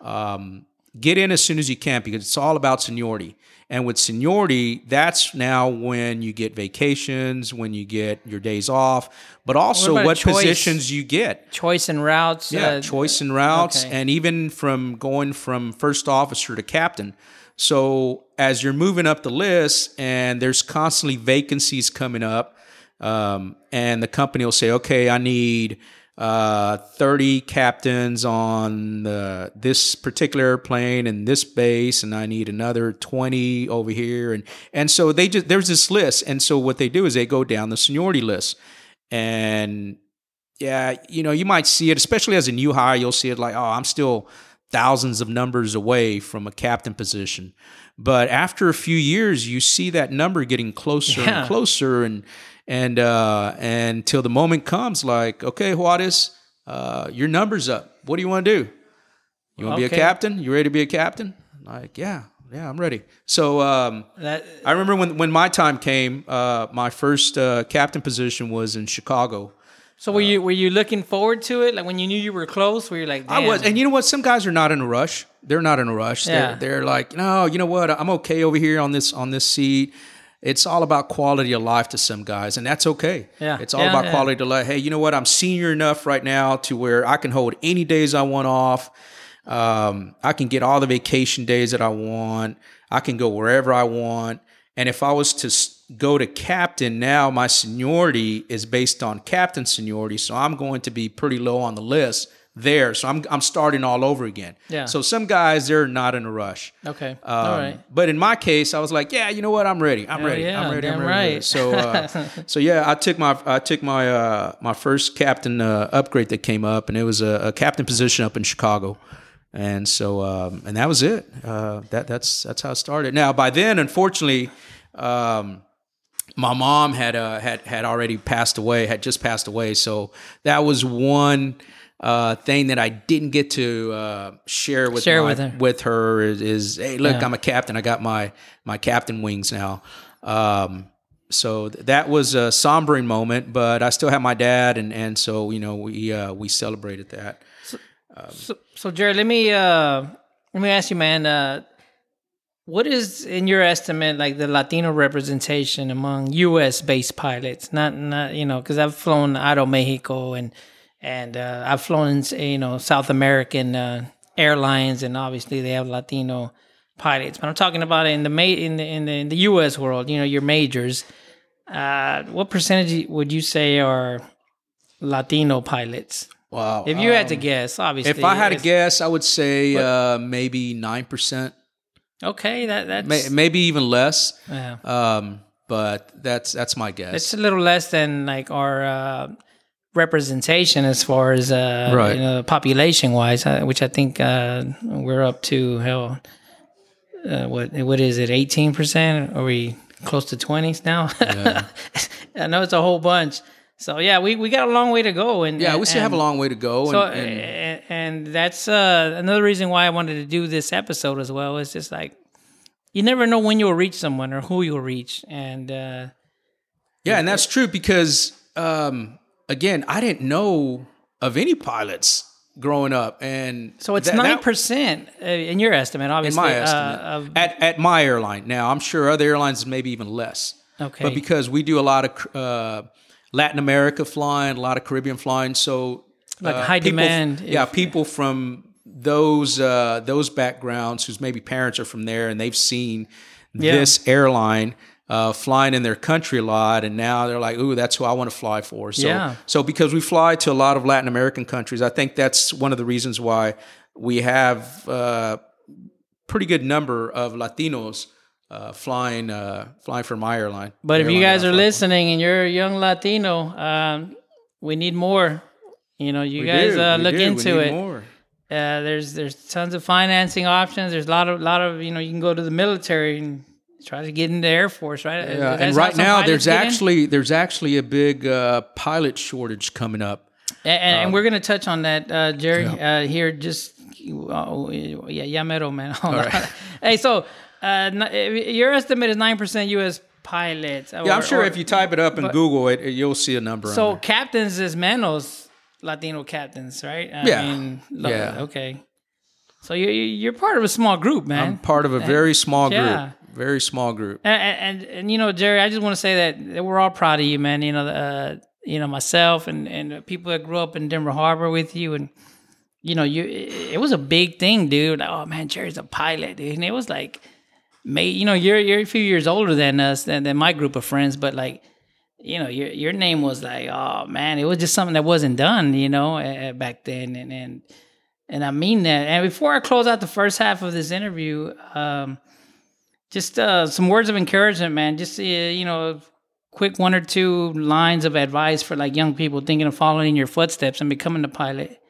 um, get in as soon as you can because it's all about seniority. And with seniority, that's now when you get vacations, when you get your days off, but also about what, positions you get. Choice and routes. Yeah, uh, choice and routes, okay. and even from going from first officer to captain. So as you're moving up the list, and there's constantly vacancies coming up, um, and the company will say, "Okay, I need uh, 30 captains on the, this particular airplane and this base, and I need another 20 over here." And and so they just there's this list, and so what they do is they go down the seniority list, and yeah, you know, you might see it, especially as a new hire, you'll see it like, oh, I'm still thousands of numbers away from a captain position. But after a few years, you see that number getting closer Yeah. and closer, and and uh, and till the moment comes, like, okay, Juarez, uh, your number's up. What do you want to do? You want to be a captain? You ready to be a captain? Like, yeah, yeah, I'm ready. So um, That, I remember when when my time came, uh, my first uh, captain position was in Chicago. so were you were you looking forward to it? Like when you knew you were close, were you like, I was, and you know what? Some guys are not in a rush. They're not in a rush. Yeah. They're, they're like, no, you know what? I'm okay over here on this on this seat. It's all about quality of life to some guys, and that's okay. Yeah. it's all Yeah, about yeah. quality of life. Hey, you know what? I'm senior enough right now to where I can hold any days I want off. Um, I can get all the vacation days that I want. I can go wherever I want. And if I was to go to captain now, my seniority is based on captain seniority, so I'm going to be pretty low on the list there. So I'm I'm starting all over again. Yeah. So some guys they're not in a rush. okay, Um, all right. But in my case, I was like, yeah, you know what? I'm ready. I'm ready. yeah, I'm ready. I'm ready. right. So, uh, so yeah, I took my I took my uh, my first captain uh, upgrade that came up, and it was a, a captain position up in Chicago, and so um, and that was it. Uh, that that's that's how it started. Now, by then, unfortunately. Um, my mom had uh, had had already passed away, had just passed away. So that was one uh, thing that I didn't get to uh, share with Share my- with her. with her is, is hey, look, Yeah. I'm a captain. I got my my captain wings now. Um, so th- that was a sombering moment, but I still have my dad, and and so you know we uh, we celebrated that. So, so Jared, let me uh, let me ask you, man. Uh, what is, in your estimate, like the Latino representation among U.S. based pilots? Not, not you know, because I've flown out of Mexico and and uh, I've flown in you know South American uh, airlines, and obviously they have Latino pilots. But I'm talking about in the ma- in the in the, in the U.S. world. You know, your majors. Uh, what percentage would you say are Latino pilots? Wow. If you had to guess, obviously. Um, if I had to guess, I would say uh, maybe nine percent, okay, that that's may, maybe even less. yeah. Um, but that's that's my guess. it's a little less than like our uh, representation as far as uh, Right. you know, population wise, uh, which I think uh, we're up to hell. Uh, what what is it? Eighteen percent? Are we close to twenties now? I know it's a whole bunch. So yeah, we, we got a long way to go. And yeah, we still have a long way to go. So, and, and- and, and that's uh, another reason why I wanted to do this episode as well. It's just like you never know when you'll reach someone or who you'll reach, and uh, yeah, and that's true because um, again, I didn't know of any pilots growing up, and so it's nine percent uh, in your estimate, in obviously. my uh, of, at at my airline. Now, I'm sure other airlines maybe even less. okay, But because we do a lot of uh, Latin America flying, a lot of Caribbean flying, so Like uh, high people- demand, Yeah, if- people from those uh, those backgrounds whose maybe parents are from there and they've seen Yeah. this airline uh, flying in their country a lot, and now they're like, "Ooh, that's who I want to fly for." So, Yeah. so because we fly to a lot of Latin American countries, I think that's one of the reasons why we have uh, pretty good number of Latinos uh, flying uh, flying for my airline. but if you guys are listening and you're a young Latino, um, we need more You know, you We guys uh, look do. Into it. more. Uh, there's there's tons of financing options. There's a lot of lot of you know you can go to the military and try to get into the Air Force, right? Yeah, That's and right now there's get in. actually there's actually a big uh, pilot shortage coming up. and, and, Um, and we're gonna touch on that, uh, Jerry, uh, here. Just oh, yeah, yeah, metal man. Hold on. hey, so uh, your estimate is nine percent U.S. pilots. Yeah, I'm sure if you type it up in Google, it, you'll see a number. on so captains is menos Latino captains, right? I Yeah. mean, Yeah. Okay. So you you're part of a small group, man. I'm part of a very small yeah. group. Very small group. and, and and you know, Jerry, I just want to say that, we're all proud of you, man. You know, uh, you know myself and and people that grew up in Denver Harbor with you, and you know, you it, it was a big thing, dude. Like, oh man, Jerry's a pilot, dude, and it was like, may you know, you're you're a few years older than us than, than my group of friends, but like. You know, your your name was like, oh man, it was just something that wasn't done, you know, uh, back then, and and and I mean that. And before I close out the first half of this interview, um, just uh, some words of encouragement, man. Just uh, you know, quick one or two lines of advice for like young people thinking of following in your footsteps and becoming a pilot.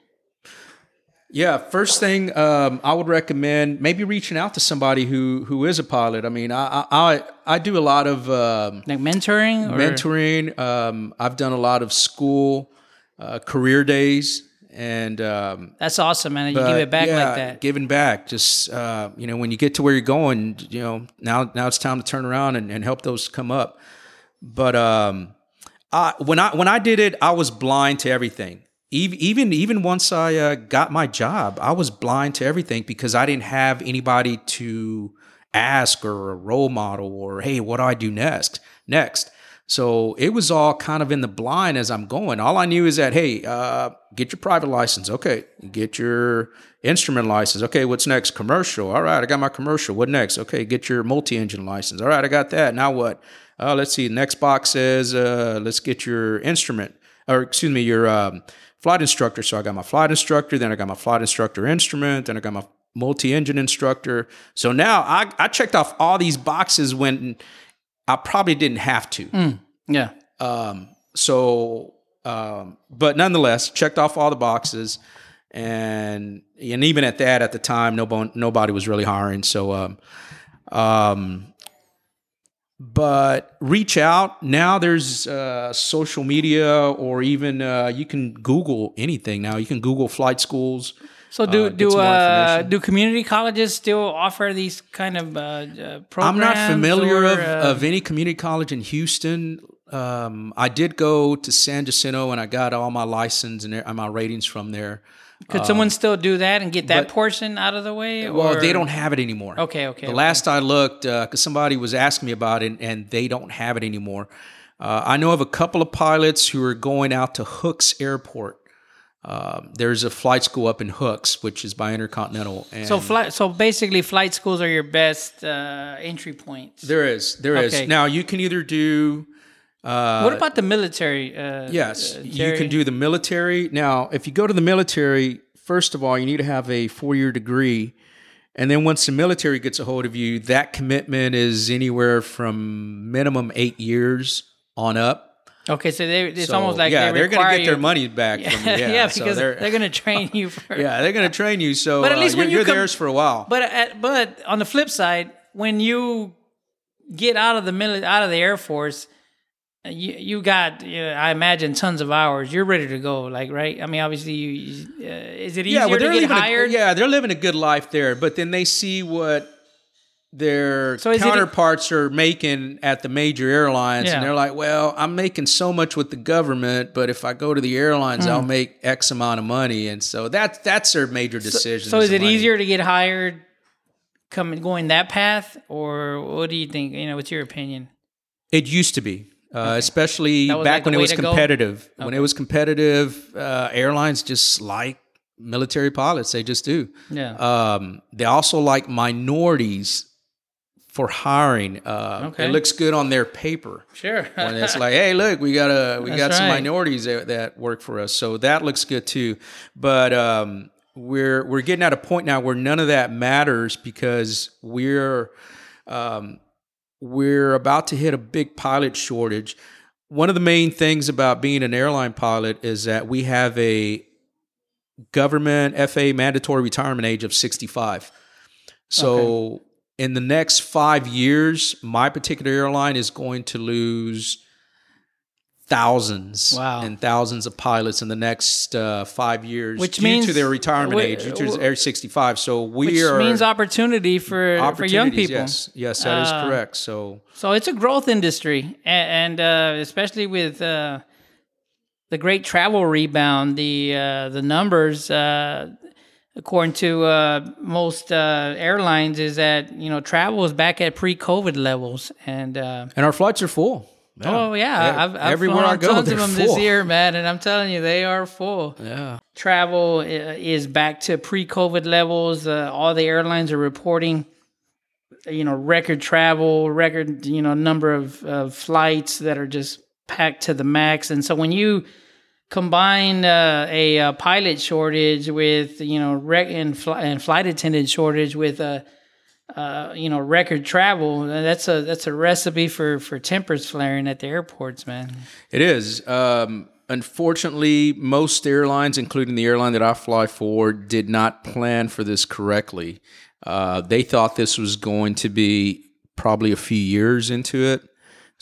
Yeah, first thing um, I would recommend maybe reaching out to somebody who who is a pilot. I mean, I I I, I do a lot of um, Like mentoring, or, mentoring. Um, I've done a lot of school uh, career days, and um, That's awesome, man. You give it back yeah, like that. Giving back, just uh, you know, when you get to where you're going, you know, now now it's time to turn around and, and help those come up. But um, I, when I when I did it, I was blind to everything. Even even even once I uh, got my job, I was blind to everything because I didn't have anybody to ask or a role model or hey, what do I do next? Next. So it was all kind of in the blind as I'm going. All I knew is that hey, uh, get your private license. Okay, get your instrument license. Okay, what's next? Commercial. All right, I got my commercial. What next? Okay, get your multi-engine license. All right, I got that. Now what? Uh, let's see. Next box says uh, let's get your instrument, or excuse me, your um, flight instructor. So I got my flight instructor. Then I got my flight instructor instrument. Then I got my multi-engine instructor. So now I, I checked off all these boxes when I probably didn't have to. Yeah. Um, so, um, but nonetheless, checked off all the boxes, and and even at that, at the time, nobody nobody was really hiring. So, um, um, but reach out now. There's uh, social media, or even uh, you can Google anything now. You can Google flight schools. So do Uh, do uh, do community colleges still offer these kind of uh, uh, programs? I'm not familiar or, of, uh, of any community college in Houston. Um, I did go to San Jacinto and I got all my license and my ratings from there. Could someone still do that and get that but- portion out of the way? Well, they don't have it anymore. Okay, okay. The okay. last I looked, because somebody was asking me about it, and they don't have it anymore. Uh, I know of a couple of pilots who are going out to Hooks Airport. Um, there's a flight school up in Hooks, which is by Intercontinental. And So flight. So basically, flight schools are your best uh, entry points. there is, there is. Okay. Now you can either do. Uh, what about the military? Uh, Yes, uh, you can do the military. Now, if you go to the military, first of all, you need to have a four year degree. And then once the military gets a hold of you, that commitment is anywhere from minimum eight years on up. Okay, so they, it's So, almost like yeah, they are going to get their you- money back Yeah, from. Yeah, yeah, so because they're, they're, going to train you for. yeah, they're going to train you. So But at uh, least when you're, you you're come- theirs for a while. But at, but on the flip side, when you get out of the mili- out of the Air Force, uh, you you got you know, I imagine tons of hours. You're ready to go, like right? I mean, obviously, you, you uh, is it easier yeah, well, to get hired? A, yeah, they're living a good life there, but then they see what their So it- counterparts are making at the major airlines, Yeah. and they're like, "Well, I'm making so much with the government, but if I go to the airlines, Hmm. I'll make X amount of money." And so that's that's their major decision. So is it money. easier to get hired coming going that path, or what do you think? You know, what's your opinion? It used to be, uh, especially back like when it way was to go? competitive. When it was competitive, uh, airlines just like military pilots; they just do. Yeah. Um, they also like minorities for hiring. Uh, Okay. It looks good on their paper sure. when it's like, hey, look, we got a we That's got some right. minorities that, that work for us, so that looks good too. But um, we're we're getting at a point now where none of that matters because we're um, we're about to hit a big pilot shortage. one of the main things about being an airline pilot is that we have a government FA mandatory retirement age of 65. So in the next five years, my particular airline is going to lose thousands Wow. and thousands of pilots in the next uh, five years, Which due means- to their retirement age, due to their age 65. So we Which are means opportunity for for young people. Yes, yes, that is Uh, correct. So So it's a growth industry, and, and uh, especially with uh, the great travel rebound, the uh, the numbers, uh, according to uh, most uh, airlines, is that you know travel is back at pre-COVID levels, and uh, and our flights are full. oh yeah, I've, I've everywhere flown I go, tons of them full. this year, man, and I'm telling you, they are full. Yeah. Travel is back to pre-COVID levels. Uh, all the airlines are reporting, you know, record travel, record, you know, number of, of flights that are just packed to the max. And so when you combine uh, a, uh pilot shortage with, you know, rec- and, fl- and flight attendant shortage with a, uh, you know, record travel, that's a that's a recipe for for tempers flaring at the airports, man. It is. Um, unfortunately, most airlines, including the airline that I fly for, did not plan for this correctly. Uh, they thought this was going to be probably a few years into it.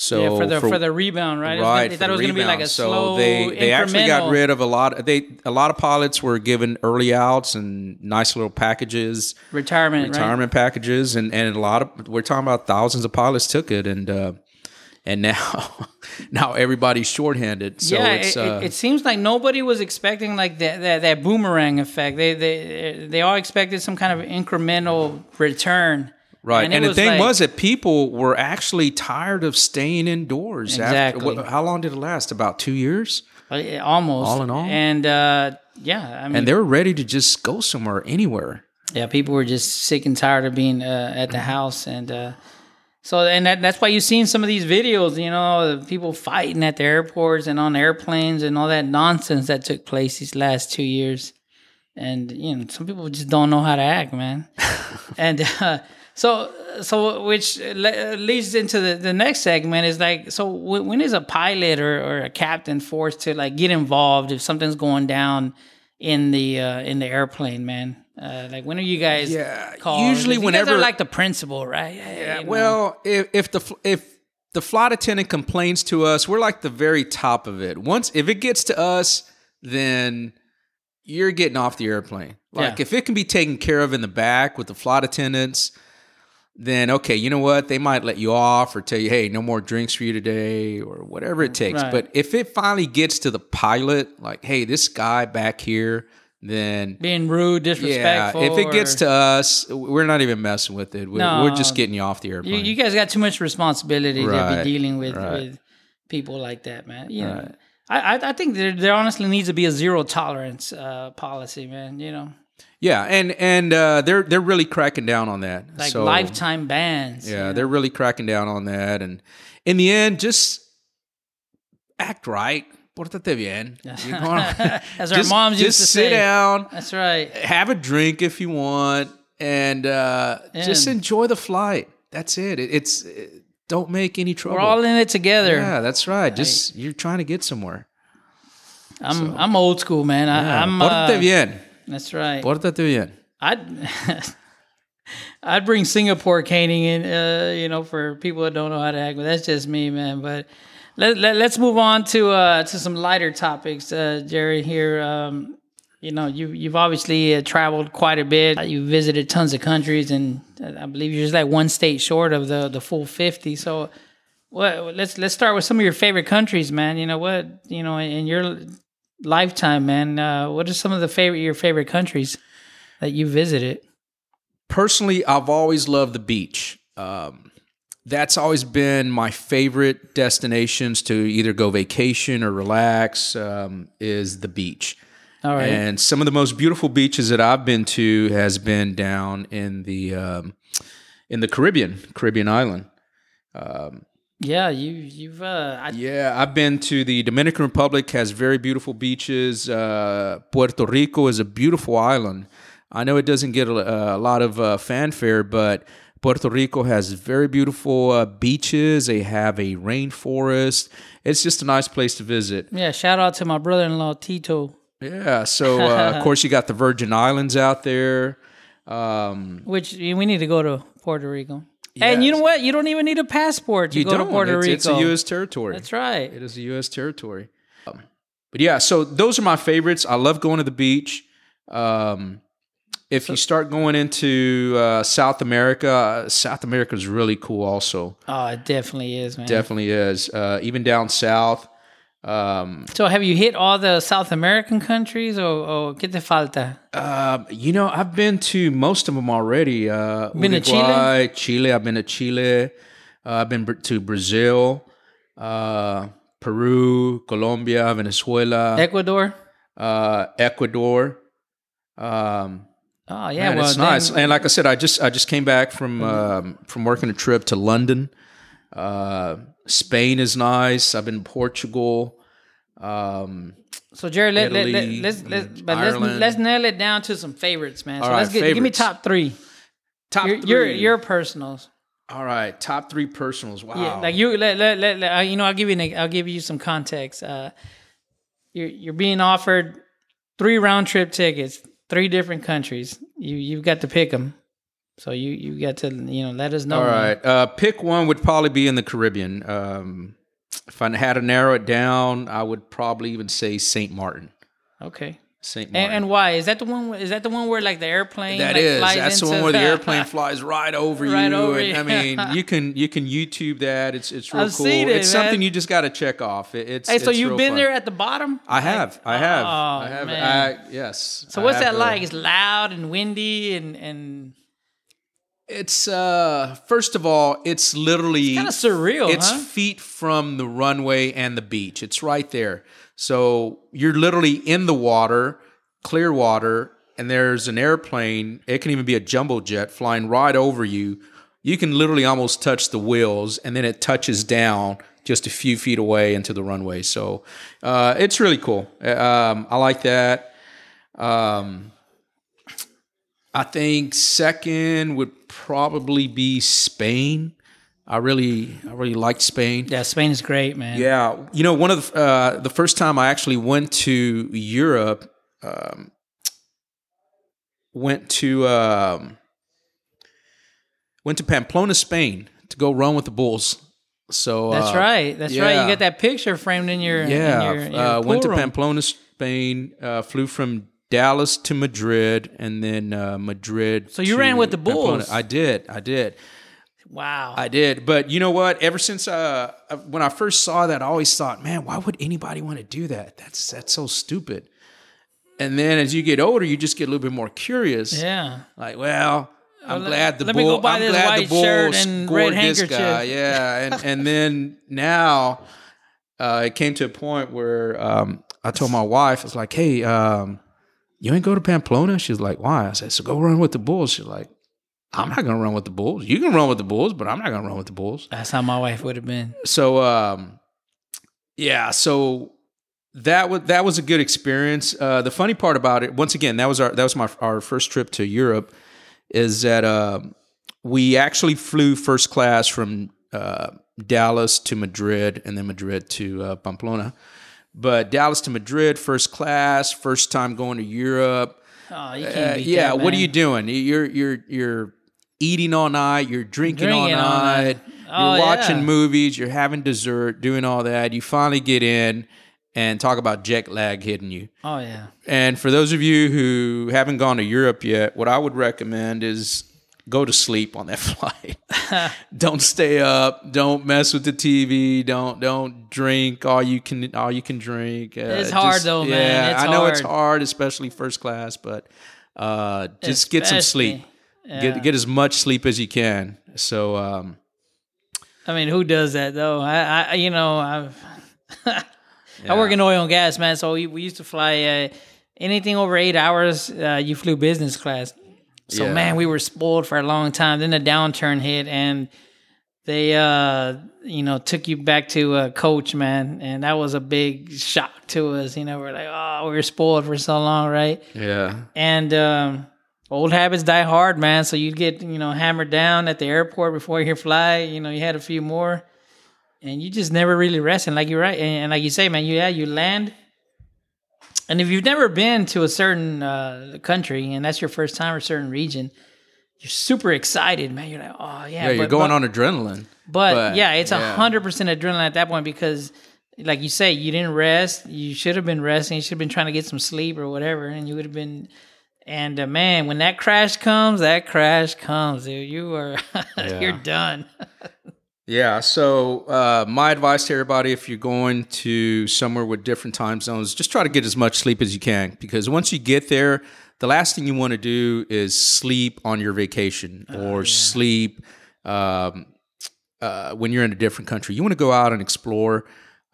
So Yeah, for the for, the rebound, right? It was gonna- right, they thought it was going to be like a rebound. slow, So they they actually got rid of a lot. They a lot of pilots were given early outs and nice little packages, retirement, right? retirement packages, and and a lot of we're talking about thousands of pilots took it, and uh, and now now everybody's shorthanded. So yeah, it's it, uh, it, it seems like nobody was expecting like that, that that boomerang effect. They they they all expected some kind of incremental return. Right. And And, the thing like- was that people were actually tired of staying indoors. After, Exactly. what, how long did it last? About two years? Uh, almost All in all? and uh, yeah, I mean, And they were ready to just go somewhere, anywhere. yeah, people were just sick and tired of being uh, at the house, and uh, so and that, that's why you've seen some of these videos, you know, people fighting at the airports and on airplanes and all that nonsense that took place these last two years, and you know, some people just don't know how to act, man, and. So, so which le- leads into the, the next segment is like, so when, when is a pilot or, or a captain forced to like get involved if something's going down in the uh, in the airplane, man? Uh, like when are you guys? Yeah, called? usually You whenever- like the principal, right? Yeah. Well, if, if the if the flight attendant complains to us, we're like the very top of it. Once if it gets to us, then you're getting off the airplane. Like Yeah. if it can be taken care of in the back with the flight attendants, then okay, you know what? They might let you off or tell you, hey, no more drinks for you today or whatever it takes. Right. But if it finally gets to the pilot, like, hey, this guy back here, then being rude, disrespectful. yeah, if it gets or- to us, we're not even messing with it. We're, No. we're just getting you off the airplane. you guys got too much responsibility to be dealing with right. with people like that, man. You know, I, I I think there there honestly needs to be a zero tolerance uh, policy, man. You know, Yeah, and and uh, they're they're really cracking down on that. like so, lifetime bans. Yeah, you they're really cracking down on that, and in the end, just act right. Pórtate bien. As our just, moms used to say. just sit say. down, That's right. have a drink if you want, and uh, just enjoy the flight. That's it. it it's it, don't make any trouble. We're all in it together. yeah, that's right. Just you're trying to get somewhere. I'm I'm old school, man. I, Yeah. I'm. Pórtate Uh, bien. That's right. Pórtate bien. I'd I'd bring Singapore caning in, uh, you know, for people that don't know how to act. But that's just me, man. But let, let us move on to uh, to some lighter topics, uh, Jerry. Here, um, you know, you you've obviously uh, traveled quite a bit. You visited tons of countries, and uh, I believe you're just like one state short of the the full fifty. So. What, let's let's start with some of your favorite countries, man. You know what? You know, in your lifetime, man. Uh, what are some of the favorite your favorite countries that you visited? personally, I've always loved the beach. Um, that's always been my favorite destinations to either go vacation or relax. Um, is the beach, All right. and some of the most beautiful beaches that I've been to has been down in the um, in the Caribbean, Caribbean island. Yeah, you you've uh, I, Yeah, I've been to the Dominican Republic. has very beautiful beaches. Uh, Puerto Rico is a beautiful island. I know it doesn't get a, a lot of uh, fanfare, but Puerto Rico has very beautiful uh, beaches. They have a rainforest. It's just a nice place to visit. Yeah, shout out to my brother-in-law Tito, Yeah. So uh, of course you got the Virgin Islands out there. Um, which we need to go to Puerto Rico. And you know what? You don't even need a passport to you go don't. to Puerto it's, Rico. it's a U.S. territory. That's right. It is a U.S. territory. Um, but yeah, so those are my favorites. I love going to the beach. Um, if you start going into uh, South America, uh, South America is really cool. Also, Oh, it definitely is, man. definitely is. Uh, even down south. Um, So, have you hit all the South American countries, or, or ¿qué te falta? uh, you know, I've been to most of them already. Uh, Been to Chile? Chile. I've been to Chile. Uh, I've been to Brazil, uh, Peru, Colombia, Venezuela. Ecuador. uh, Ecuador. Um, Oh yeah, man, well, it's then- nice. And like I said, I just I just came back from um, from working a trip to London. Uh, Spain is nice. I've been to Portugal. Um, So, Jerry, let, let, let, let's let's but let's let's nail it down to some favorites, man. So right, let's get give me top three. top Your three. your, your personals. All right, top three personals. Wow. Yeah, like you let, let, let, let- uh, you know, I'll give you an, I'll give you some context. Uh, you're you're being offered three round trip tickets, three different countries. You you've got to pick them. So you you got to you know let us know. All right, uh, pick one would probably be in the Caribbean. Um, if I had to narrow it down, I would probably even say Saint Martin. Okay. Saint Martin. And, and why is that the one? Is that the one where like the airplane? That like, is. That's the one where the airplane flies right over Right you. over and, you. I mean, you can you can YouTube that. It's it's real I've cool. it, it's man. something you just got to check off. It, it's Hey, so it's you've been fun. there at the bottom? I have. I have. Oh, I have. man. I, yes. So I what's that the- like? It's loud and windy and and It's uh. First of all, it's literally kind of surreal. it's huh? feet from the runway and the beach. It's right there. So you're literally in the water, clear water, and there's an airplane. It can even be a jumbo jet flying right over you. You can literally almost touch the wheels, and then it touches down just a few feet away into the runway. So uh, it's really cool. Um, I like that. Um, I think second would probably be Spain. I really, I really liked Spain. Yeah, Spain is great, man. Yeah, you know, one of the uh, the first time I actually went to Europe, um, went to um, went to Pamplona, Spain, to go run with the Bulls. So That's uh, right. That's right. You got that picture framed in your Yeah, In your, in your uh, went to. Pamplona, Spain. Uh, flew from Dallas to Madrid, and then uh, Madrid. So you to ran with the Pamplona. Bulls. I did. I did. Wow. I did, but you know what? Ever since uh, uh, when I first saw that, I always thought, man, why would anybody want to do that? That's that's so stupid. And then as you get older, you just get a little bit more curious. yeah. Like, well, I'm glad the let me go bull. buy I'm this glad white the bull shirt and scored red this handkerchief. guy. Yeah, and and then now uh, it came to a point where um, I told my wife, I was like, hey, um, you ain't go to Pamplona? She's like, why? I said, so go run with the Bulls. She's like, I'm not gonna run with the Bulls. You can run with the Bulls, but I'm not gonna run with the Bulls That's how my wife would have been. so um yeah so that was that was a good experience uh the funny part about it once again that was our that was my our first trip to europe is that uh, we actually flew first class from uh dallas to madrid and then madrid to uh, pamplona but dallas to madrid first class first time going to europe Oh, you can't uh, yeah, that, what are you doing? You're you're you're eating all night. You're drinking, all Drinking all night. night. You're Oh, watching yeah. movies. You're having dessert, doing all that. You finally get in and talk about jet lag hitting you. Oh yeah. And for those of you who haven't gone to Europe yet, what I would recommend is go to sleep on that flight. don't stay up. Don't mess with the TV. Don't don't drink all you can all you can drink. Uh, It's hard though, man. Yeah, It's I know it's hard. especially first class, but uh, just get some sleep. Especially, Get get as much sleep as you can. So um, I mean, who does that though? I, I you know, I've I work in oil and gas, man. So we, we used to fly uh, anything over eight hours. Uh, you flew business class. So Yeah. man, we were spoiled for a long time. Then the downturn hit, and they, uh, you know, took you back to uh, coach, man, and that was a big shock to us. You know, we're like, oh, we were spoiled for so long, right? yeah, And um, old habits die hard, man. So you get you know hammered down at the airport before you fly. You know, you had a few more, and you just never really rest. And like you're right, and, and like you say, man, you yeah, you land. And if you've never been to a certain uh, country and that's your first time or certain region, you're super excited, man. You're like, oh yeah, Yeah, you're but- going but- on adrenaline. but, But, yeah, it's a hundred percent adrenaline at that point because, like you say, you didn't rest. You should have been resting. You should have been trying to get some sleep or whatever, and you would have been. And uh, man, when that crash comes, that crash comes, dude. You are you're done. Yeah. So uh, my advice to everybody, if you're going to somewhere with different time zones, just try to get as much sleep as you can because once you get there, the last thing you want to do is sleep on your vacation or sleep um, uh, when you're in a different country. You want to go out and explore.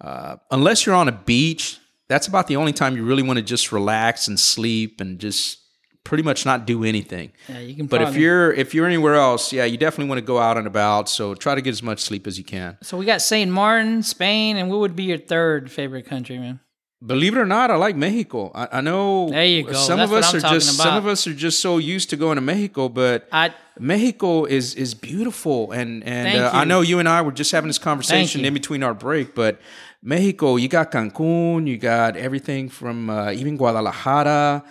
Uh, unless you're on a beach, that's about the only time you really want to just relax and sleep and just pretty much not do anything. Yeah, you can. But if you're if you're anywhere else, yeah, you definitely want to go out and about. So try to get as much sleep as you can. so we got Saint Martin, Spain, and what would be your third favorite country, man? Believe it or not, I like Mexico. I, I know There you go. some That's of us are just some of us are just so used to going to Mexico, but I Mexico is is beautiful. And and uh, I know you and I were just having this conversation in between our break, but Mexico, you got Cancun, you got everything from uh, even Guadalajara.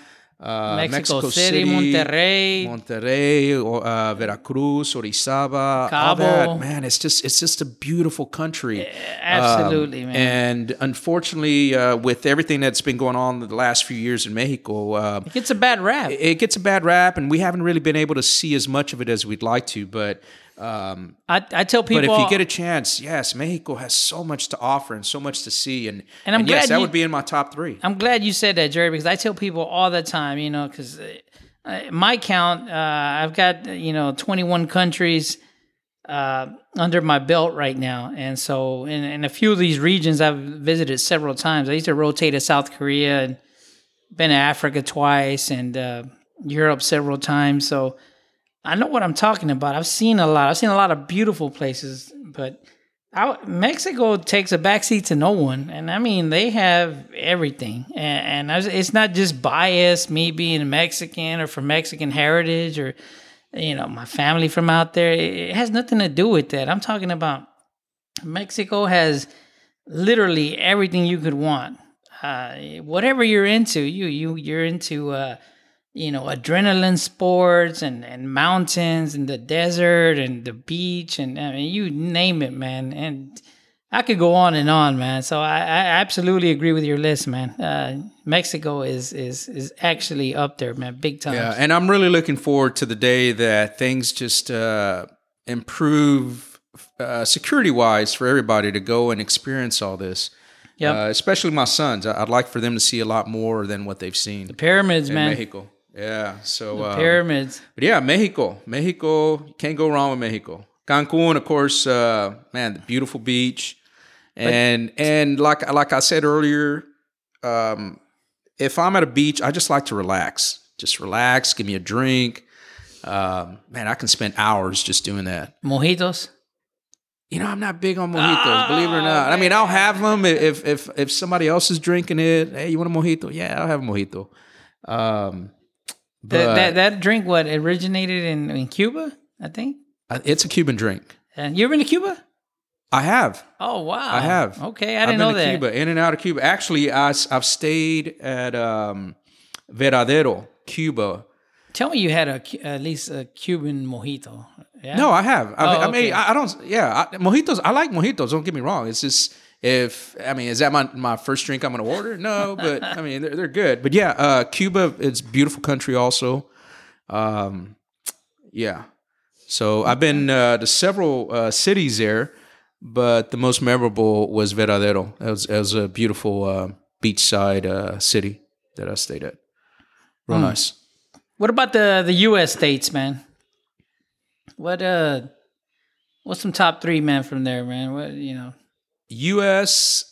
Uh, Mexico City, Monterrey. Monterrey, or, uh, Veracruz, Orizaba, Cabo. Man, it's just it's just a beautiful country. absolutely, Um, man. And unfortunately, uh, with everything that's been going on the last few years in Mexico, uh, It's a bad rap. it gets a bad rap, and we haven't really been able to see as much of it as we'd like to. But um, I, I tell people, but if you get a chance, yes, Mexico has so much to offer and so much to see, and And I'm yes, glad that you- would be in my top three. I'm glad you said that, Jerry, because I tell people all the time, you know, because uh, my count, uh, I've got you know 21 countries uh, under my belt right now, and so in, in a few of these regions, I've visited several times. I used to rotate to South Korea and been to Africa twice and uh, Europe several times, so I know what I'm talking about. I've seen a lot. I've seen a lot of beautiful places, but I, Mexico takes a backseat to no one, and I mean they have everything, and, and was- it's not just bias me being Mexican or from Mexican heritage or you know my family from out there. It, it has nothing to do with that. I'm talking about Mexico has literally everything you could want. Uh, whatever you're into, you you you're into. Uh, you know, adrenaline sports and, and mountains and the desert and the beach and I mean, you name it, man. And I could go on and on, man. So I, I absolutely agree with your list, man. Uh, Mexico is is is actually up there, man, big time. Yeah, and I'm really looking forward to the day that things just uh, improve uh, security wise for everybody to go and experience all this. Yep. Uh, especially my sons. I'd like for them to see a lot more than what they've seen The Pyramids, in man. Mexico. Yeah. So, uh, Pyramids. but yeah, Mexico. Mexico. Can't go wrong with Mexico. Cancun, of course. Uh, man, the beautiful beach. And and like like I said earlier, um, if I'm at a beach, I just like to relax. Just relax. Give me a drink. Um, man, I can spend hours just doing that. Mojitos. You know, I'm not big on mojitos, believe it or not. I mean, I'll have them if if if somebody else is drinking it. Hey, you want a mojito? Yeah, I'll have a mojito. Um, but That, that that drink what originated in, in Cuba, I think. uh, it's a Cuban drink. And you ever been to Cuba? I have. Oh wow. I have. Okay, I I've didn't been know to that. Cuba, in and out of Cuba. Actually, I, have stayed at um, Varadero, Cuba. Tell me you had a at least a Cuban mojito. Yeah. No, I have. I, Oh, I mean, okay. I, I don't. Yeah, I, mojitos. I like mojitos. Don't get me wrong. It's just if I mean, is that my my first drink I'm going to order? No, but I mean, they're, they're good. But yeah, uh, Cuba. It's a beautiful country. Also, um, yeah. So I've been uh, to several uh, cities there, but the most memorable was Varadero. It was, was a beautiful uh, beachside uh, city that I stayed at. Real Hmm. nice. What about the the U.S. states, man? What uh, what's some top three, man, from there, man? What you know? U.S.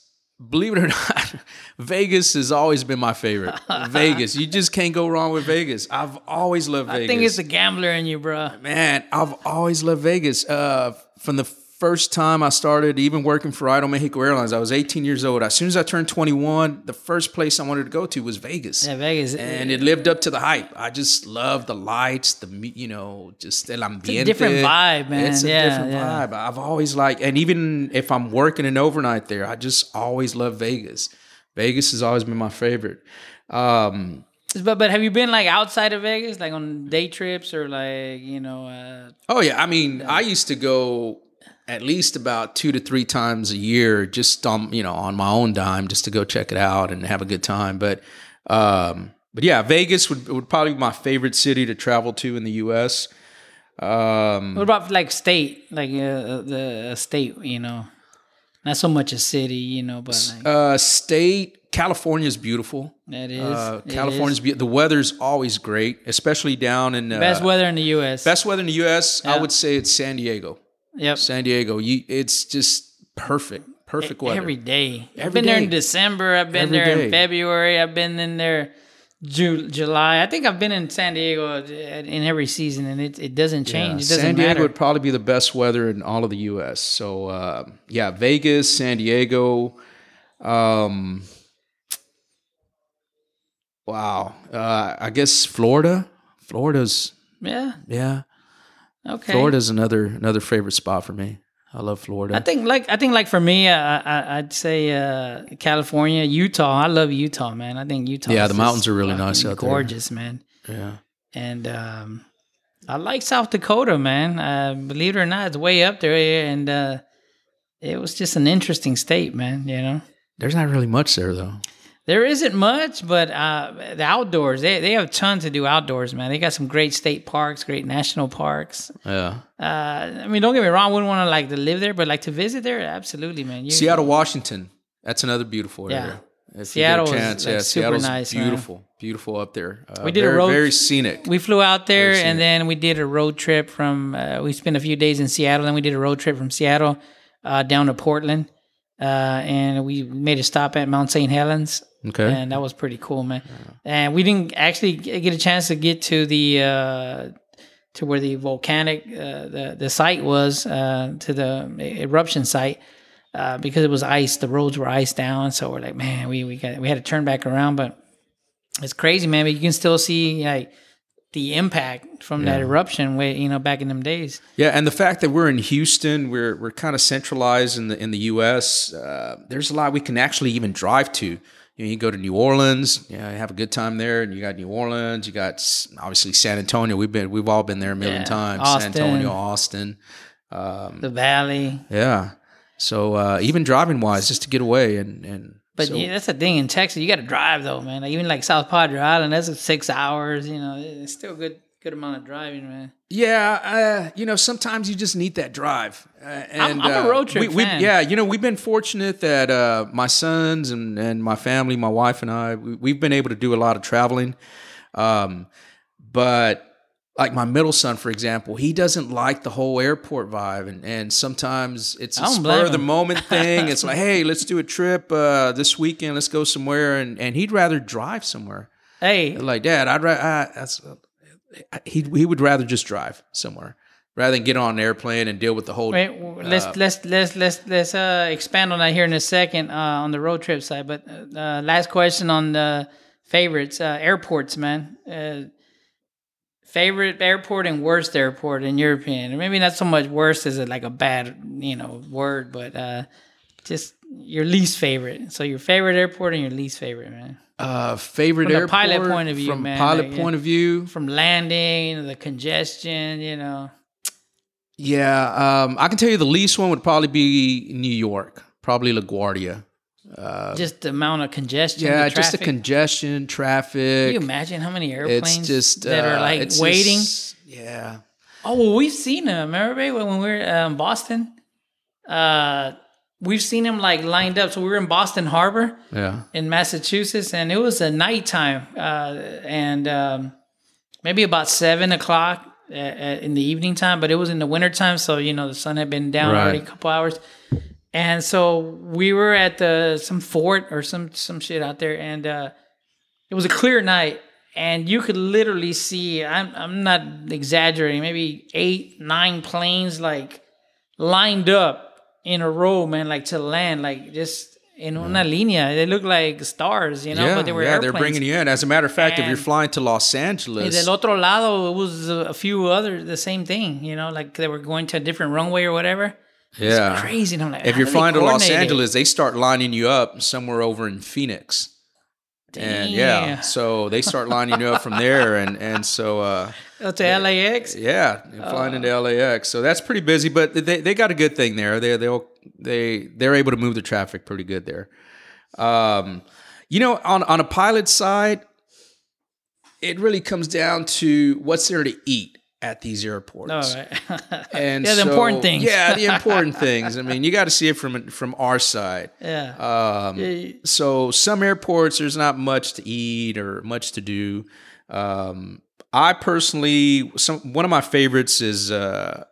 Believe it or not, Vegas has always been my favorite. Vegas, you just can't go wrong with Vegas. I've always loved Vegas. I think it's the gambler in you, bro. man. I've always loved Vegas. Uh, from the first time I started even working for Aeromexico Airlines. I was 18 years old. As soon as I turned 21, the first place I wanted to go to was Vegas. Yeah, Vegas. and it lived up to the hype. I just love the lights, the you know, just el ambiente. different vibe, man. It's a Yeah, different yeah. vibe. I've always liked, and even if I'm working an overnight there, I just always love Vegas. Vegas has always been my favorite. Um, But but have you been like outside of Vegas, like on day trips or like you know? Uh, oh yeah, I mean, I used to go at least about two to three times a year, just on you know on my own dime, just to go check it out and have a good time. But um, but yeah, Vegas would would probably be my favorite city to travel to in the U.S. Um, what about like state, like uh, the uh, state? You know, not so much a city, you know, but like uh, state California is beautiful. that is Uh, it California's is. be- the weather's always great, especially down in uh, best weather in the U.S. best weather in the U.S. I would say it's San Diego. Yep. San Diego, you, it's just perfect, perfect weather. Every day. I've Every been there in. December. I've been Every there day. in February. I've been in there Ju- July. I think I've been in San Diego in every season, and it, it doesn't Yeah, change. it doesn't San Diego matter. would probably be the best weather in all of the U.S. So uh, yeah, Vegas, San Diego. Um, wow, uh, I guess Florida. Florida's yeah. yeah. Okay. Florida's another another favorite spot for me. I love Florida. I think like I think like for me, uh, I, I'd say uh, California, Utah. I love Utah, man. I think Utah. Yeah, the mountains are really nice out there. Gorgeous, man. yeah. And um, I like South Dakota, man. Uh, believe it or not, it's way up there, and uh, it was just an interesting state, man. You know. There's not really much there though. There isn't much, but uh, the outdoors, they, they have tons to do outdoors, man. They got some great state parks, great national parks. Yeah. Uh, I mean, don't get me wrong, I wouldn't want to like to live there, but like to visit there, absolutely, man. You, Seattle, Washington. That's another beautiful Yeah. area. If Seattle is, you get a chance, like, yeah, super Seattle's nice, man. beautiful, beautiful up there. Uh, We did a road- very scenic. We flew out there and then we did a road trip from, uh, we spent a few days in Seattle, then we did a road trip from Seattle uh, down to Portland. Uh, and we made a stop at Mount St. Helens. Okay. and that was pretty cool, man. And we didn't actually get a chance to get to the uh, to where the volcanic uh, the the site was uh, to the eruption site uh, because it was ice. The roads were iced down, so we're like, man, we we got we had to turn back around, but it's crazy, man. But you can still see like the impact from that eruption way you know back in them days. Yeah, and the fact that we're in Houston, we're we're kind of centralized in the in the U.S. Uh, there's a lot we can actually even drive to. You know, you go to New Orleans, yeah, have a good time there, and you got New Orleans. You got obviously San Antonio. We've been we've all been there a million Yeah, times. Austin. San Antonio, Austin. The valley, Yeah. So uh, even driving wise, just to get away and and But so- yeah, that's the thing in Texas. You got to drive though, man. Like even like South Padre Island, that's six hours. You know, it's still a good good amount of driving, man. Yeah, uh, you know, sometimes you just need that drive. Uh, and I'm a uh, road trip we, we- fan. yeah, you know, we've been fortunate that uh, my sons and, and my family, my wife and I, we, we've been able to do a lot of traveling. Um, but like my middle son, for example, he doesn't like the whole airport vibe, and, and sometimes it's a spur of the moment thing. It's like, hey, let's do a trip uh, this weekend. Let's go somewhere, and, and he'd rather drive somewhere. Hey, Like, Dad, I'd rather. He he would rather just drive somewhere rather than get on an airplane and deal with the whole. wait, let's let's let's let's let's uh expand on that here in a second uh, on the road trip side. But uh, last question on the favorites, uh, airports, man. Uh, favorite airport and worst airport in your opinion? Or maybe not so much worst as a, like a bad you know word, but uh, just your least favorite. So your favorite airport and your least favorite, man. Uh, favorite From the airport pilot point of view, from man, pilot like, point of view. From landing, the congestion, you know. Yeah, um, I can tell you the least one would probably be New York, probably LaGuardia. Uh, just the amount of congestion. Yeah, the just the congestion, traffic. Can you imagine how many airplanes It's just that are uh, like waiting? just- yeah, Oh, well, we've seen them. Remember when we were uh, in Boston? Uh, we've seen them like lined up. So we were in Boston Harbor yeah. in Massachusetts, and it was a nighttime, uh, and um, maybe about seven o'clock uh, uh, in the evening time. But it was in the wintertime, so you know the sun had been down Right. already a couple hours. And so we were at the some fort or some some shit out there, and uh, it was a clear night, and you could literally see. I'm I'm not exaggerating. Maybe eight nine planes like lined up in a row, man, like to land, like just in una línea. They look like stars, you know, yeah, but they were yeah, airplanes. they're bringing you in. As a matter of fact, if you're flying to Los Angeles, del otro lado, it was a few other the same thing, you know, like they were going to a different runway or whatever. yeah, It's crazy. And I'm like, if you're flying to Los? Angeles, they start lining you up somewhere over in Phoenix. Damn. And yeah, so they start lining you up from there, and and so uh, to LAX. yeah, and flying into Oh. LAX. So that's pretty busy, but they, they got a good thing there. They they'll they they're able to move the traffic pretty good there. Um, you know, on on a pilot side, it really comes down to what's there to eat at these airports. All right. And Yeah, the important things. Yeah, the important things. I mean, you got to see it from from our side. yeah. Um, Yeah. so some airports, there's not much to eat or much to do. Um, I personally, some one of my favorites is uh,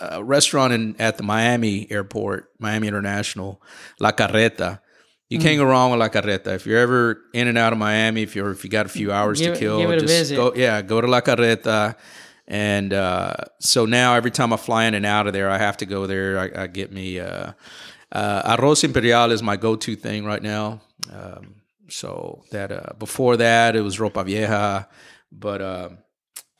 a restaurant in at the Miami airport, Miami International, La Carreta. You Mm. can't go wrong with La Carreta. If you're ever in and out of Miami, if you're if you got a few hours Give to kill, give it a just visit. go. Yeah, go to La Carreta. And uh, so now every time I fly in and out of there, I have to go there. I, I get me uh, uh, arroz imperial is my go-to thing right now. Um, so that uh, before that it was ropa vieja, but uh,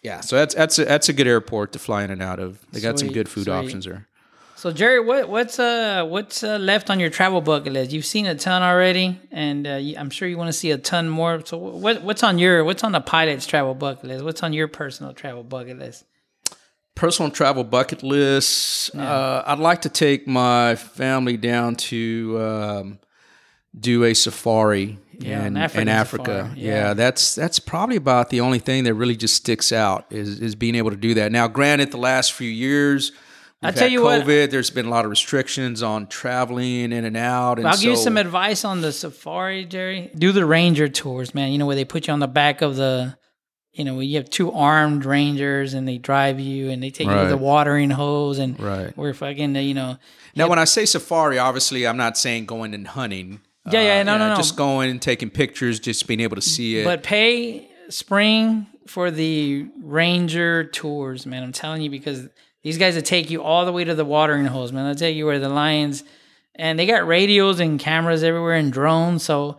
yeah. So that's that's a, that's a good airport to fly in and out of. They got some good food sweet. options there. So Jerry, what what's uh what's uh, left on your travel bucket list? You've seen a ton already, and uh, I'm sure you want to see a ton more. So what what's on your what's on the pilot's travel bucket list? What's on your personal travel bucket list? personal travel bucket list. Uh, I'd like to take my family down to um, do a safari Yeah, an in, African in Africa. Yeah. yeah. that's that's probably about the only thing that really just sticks out is is being able to do that. Now, granted, the last few years. I'll tell you what- There's been a lot of restrictions on traveling in and out. And I'll give you some advice on the safari, Jerry. Do the ranger tours, man. You know where they put you on the back of the, you know, where you have two armed rangers and they drive you and they take you to the watering hose and Right. we're fucking, you know, Now, when I say safari, obviously, I'm not saying going and hunting. Yeah, yeah, uh, no, no, no. Just going and taking pictures, just being able to see it. But pay spring for the ranger tours, man. I'm telling you because these guys will take you all the way to the watering holes, man. They'll take you where the lions and they got radios and cameras everywhere and drones. So,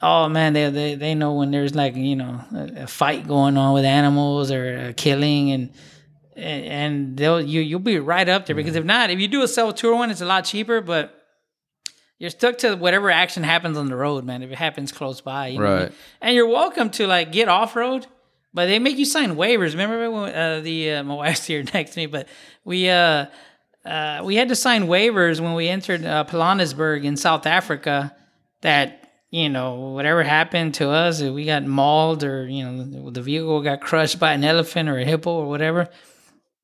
oh man, they they, they know when there's like you know a, a fight going on with animals or a killing and. And and they'll you you'll be right up there because mm. if not, if you do a self tour one, it's a lot cheaper. But you're stuck to whatever action happens on the road, man. If it happens close by, you know what I mean? Right. And you're welcome to like get off road, but they make you sign waivers. Remember when uh, the uh, my wife's here next to me, but we uh, uh, we had to sign waivers when we entered uh, Pilanesberg in South Africa that you know whatever happened to us, if we got mauled or you know the vehicle got crushed by an elephant or a hippo or whatever,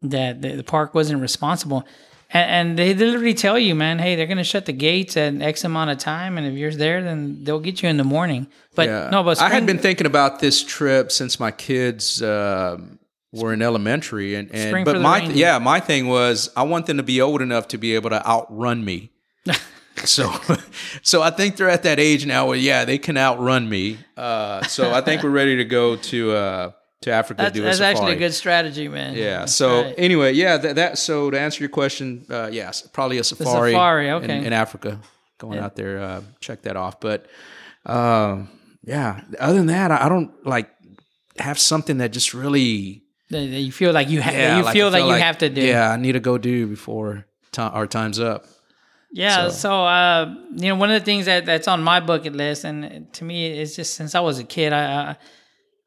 that the park wasn't responsible. And, and they literally tell you, man, hey, they're gonna shut the gates at X amount of time, and if you're there, then they'll get you in the morning. But Yeah. no, but I had been thinking about this trip since my kids um were in elementary, and, and but my yeah, my thing was I want them to be old enough to be able to outrun me. so, so I think they're at that age now where yeah, they can outrun me. Uh, so I think we're ready to go to uh, to Africa That's, to do a that's actually a good strategy, man. Yeah. That's So right. anyway, yeah, that, that. So to answer your question, uh, yes, probably a safari. safari, in- okay. In, Africa, going out there, uh, check that off. But um, yeah, other than that, I I don't like have something that just really. That- you feel like you have, Yeah, you like, feel I like you have to do. Yeah, I need to go do before our time's up. Yeah, So- so, uh, you know, one of the things that that's on my bucket list, and to me, it's just since I was a kid, I I,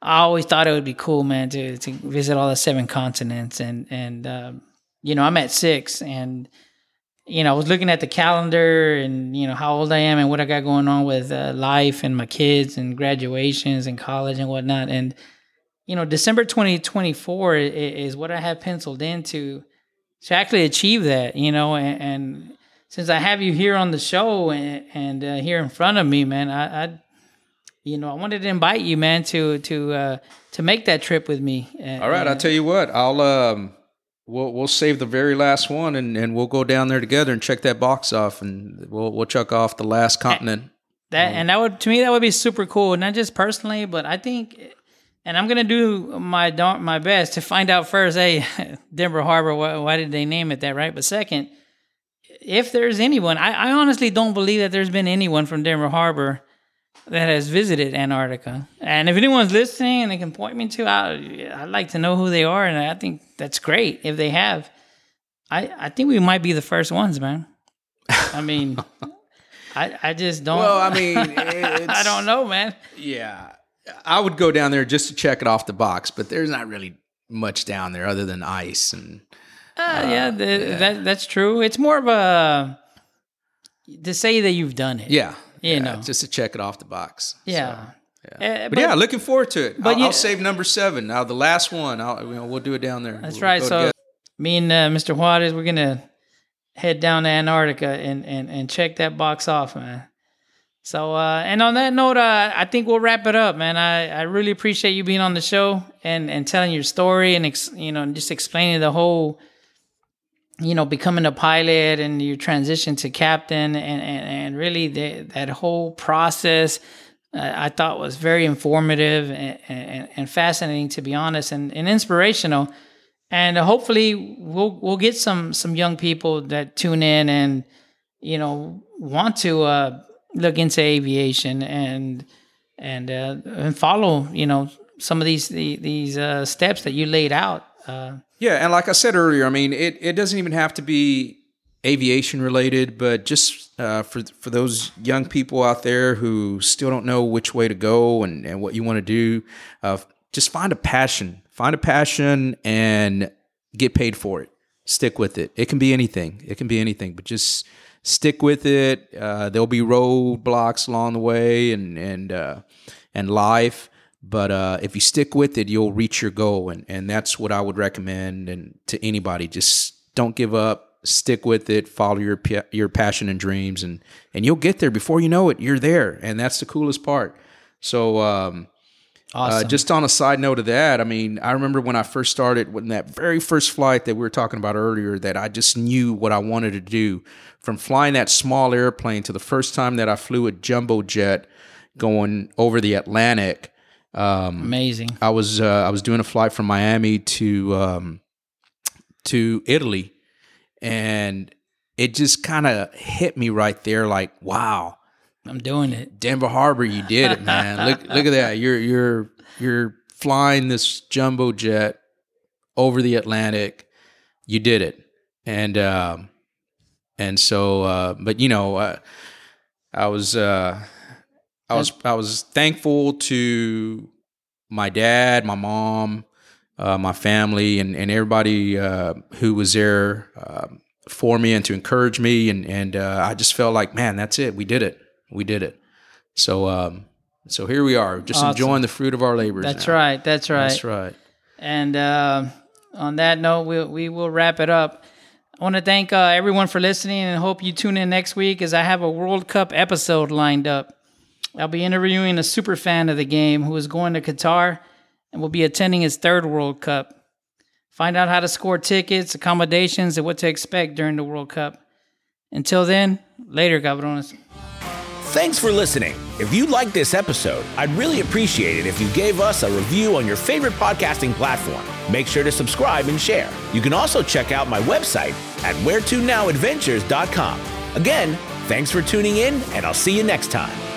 I always thought it would be cool, man, to to visit all the seven continents, and and um, you know, I'm at six, and you know, I was looking at the calendar, and you know how old I am, and what I got going on with uh, life, and my kids, and graduations, and college, and whatnot, and you know, December 2024 is what I have penciled in to to actually achieve that, you know, and, and since I have you here on the show and, and uh, here in front of me, man, I, I, you know, I wanted to invite you, man, to to uh, to make that trip with me. And- All right, I'll tell you what. I'll um, we'll we'll save the very last one, and, and we'll go down there together and check that box off, and we'll we'll check off the last continent. that, and that would to me that would be super cool, not just personally, but I think, and I'm gonna do my my best to find out first. Hey, Denver Harbor, why, why did they name it that, right? But second, if there's anyone, I, I honestly don't believe that there's been anyone from Denver Harbor that has visited Antarctica. And if anyone's listening and they can point me to, I, I'd like to know who they are. And I think that's great if they have. I, I think we might be the first ones, man. I mean, I, I just don't. Well, I mean, I don't know, man. Yeah, I would go down there just to check it off the box, but there's not really much down there other than ice and. Uh, yeah, the, that that's true. It's more of a to say that you've done it. Yeah, You yeah, know. just to check it off the box. Yeah. So, Uh, but, yeah, looking forward to it. but I'll, you- I'll save number seven. Now the last one, I'll, you know, we'll do it down there. That's We'll right. So together. me and uh, Mr. Juarez, we're gonna head down to Antarctica and and and check that box off, man. So uh, and on that note, uh, I think we'll wrap it up, man. I, I really appreciate you being on the show and and telling your story and ex, you know and just explaining the whole, you know, becoming a pilot and your transition to captain and and, and really the, that whole process. Uh, I thought was very informative and, and, and fascinating, to be honest, and, and inspirational and hopefully we'll we'll get some some young people that tune in and you know want to uh, look into aviation and and uh, and follow you know some of these the, these uh, steps that you laid out. Uh, Yeah, and like I said earlier, I mean, it, it doesn't even have to be aviation related, but just uh, for for those young people out there who still don't know which way to go and, and what you want to do, uh, just find a passion, find a passion, and get paid for it. Stick with it. It can be anything. It can be anything, but just stick with it. Uh, there'll be roadblocks along the way, and and uh, and life. But uh, if you stick with it, you'll reach your goal, and and that's what I would recommend. And to anybody, just don't give up. Stick with it. Follow your your passion and dreams, and and you'll get there. Before you know it, you're there, and that's the coolest part. So. Um, awesome. uh, just on a side note of that, I mean, I remember when I first started, when that very first flight that we were talking about earlier, that I just knew what I wanted to do. From flying that small airplane to the first time that I flew a jumbo jet going over the Atlantic, Amazing. I was uh, I was doing a flight from Miami to um, to Italy, and it just kind of hit me right there, like, wow. I'm doing it. Denver Harbor, you did it, man. look, look at that. You're you're you're flying this jumbo jet over the Atlantic. You did it, and um, and so, uh, but you know, uh, I was uh, I was I was thankful to my dad, my mom, uh, my family, and and everybody uh, who was there uh, for me and to encourage me, and and uh, I just felt like, man, that's it. We did it. We did it. So um, so here we are, just Awesome. enjoying the fruit of our labors. That's now. right. That's right. That's right. And uh, on that note, we'll, we will wrap it up. I want to thank uh, everyone for listening and hope you tune in next week as I have a World Cup episode lined up. I'll be interviewing a super fan of the game who is going to Qatar and will be attending his third World Cup. Find out how to score tickets, accommodations, and what to expect during the World Cup. Until then, later, cabrones. Thanks for listening. If you liked this episode, I'd really appreciate it if you gave us a review on your favorite podcasting platform. Make sure to subscribe and share. You can also check out my website at wheretonowadventures.com. Again, thanks for tuning in, and I'll see you next time.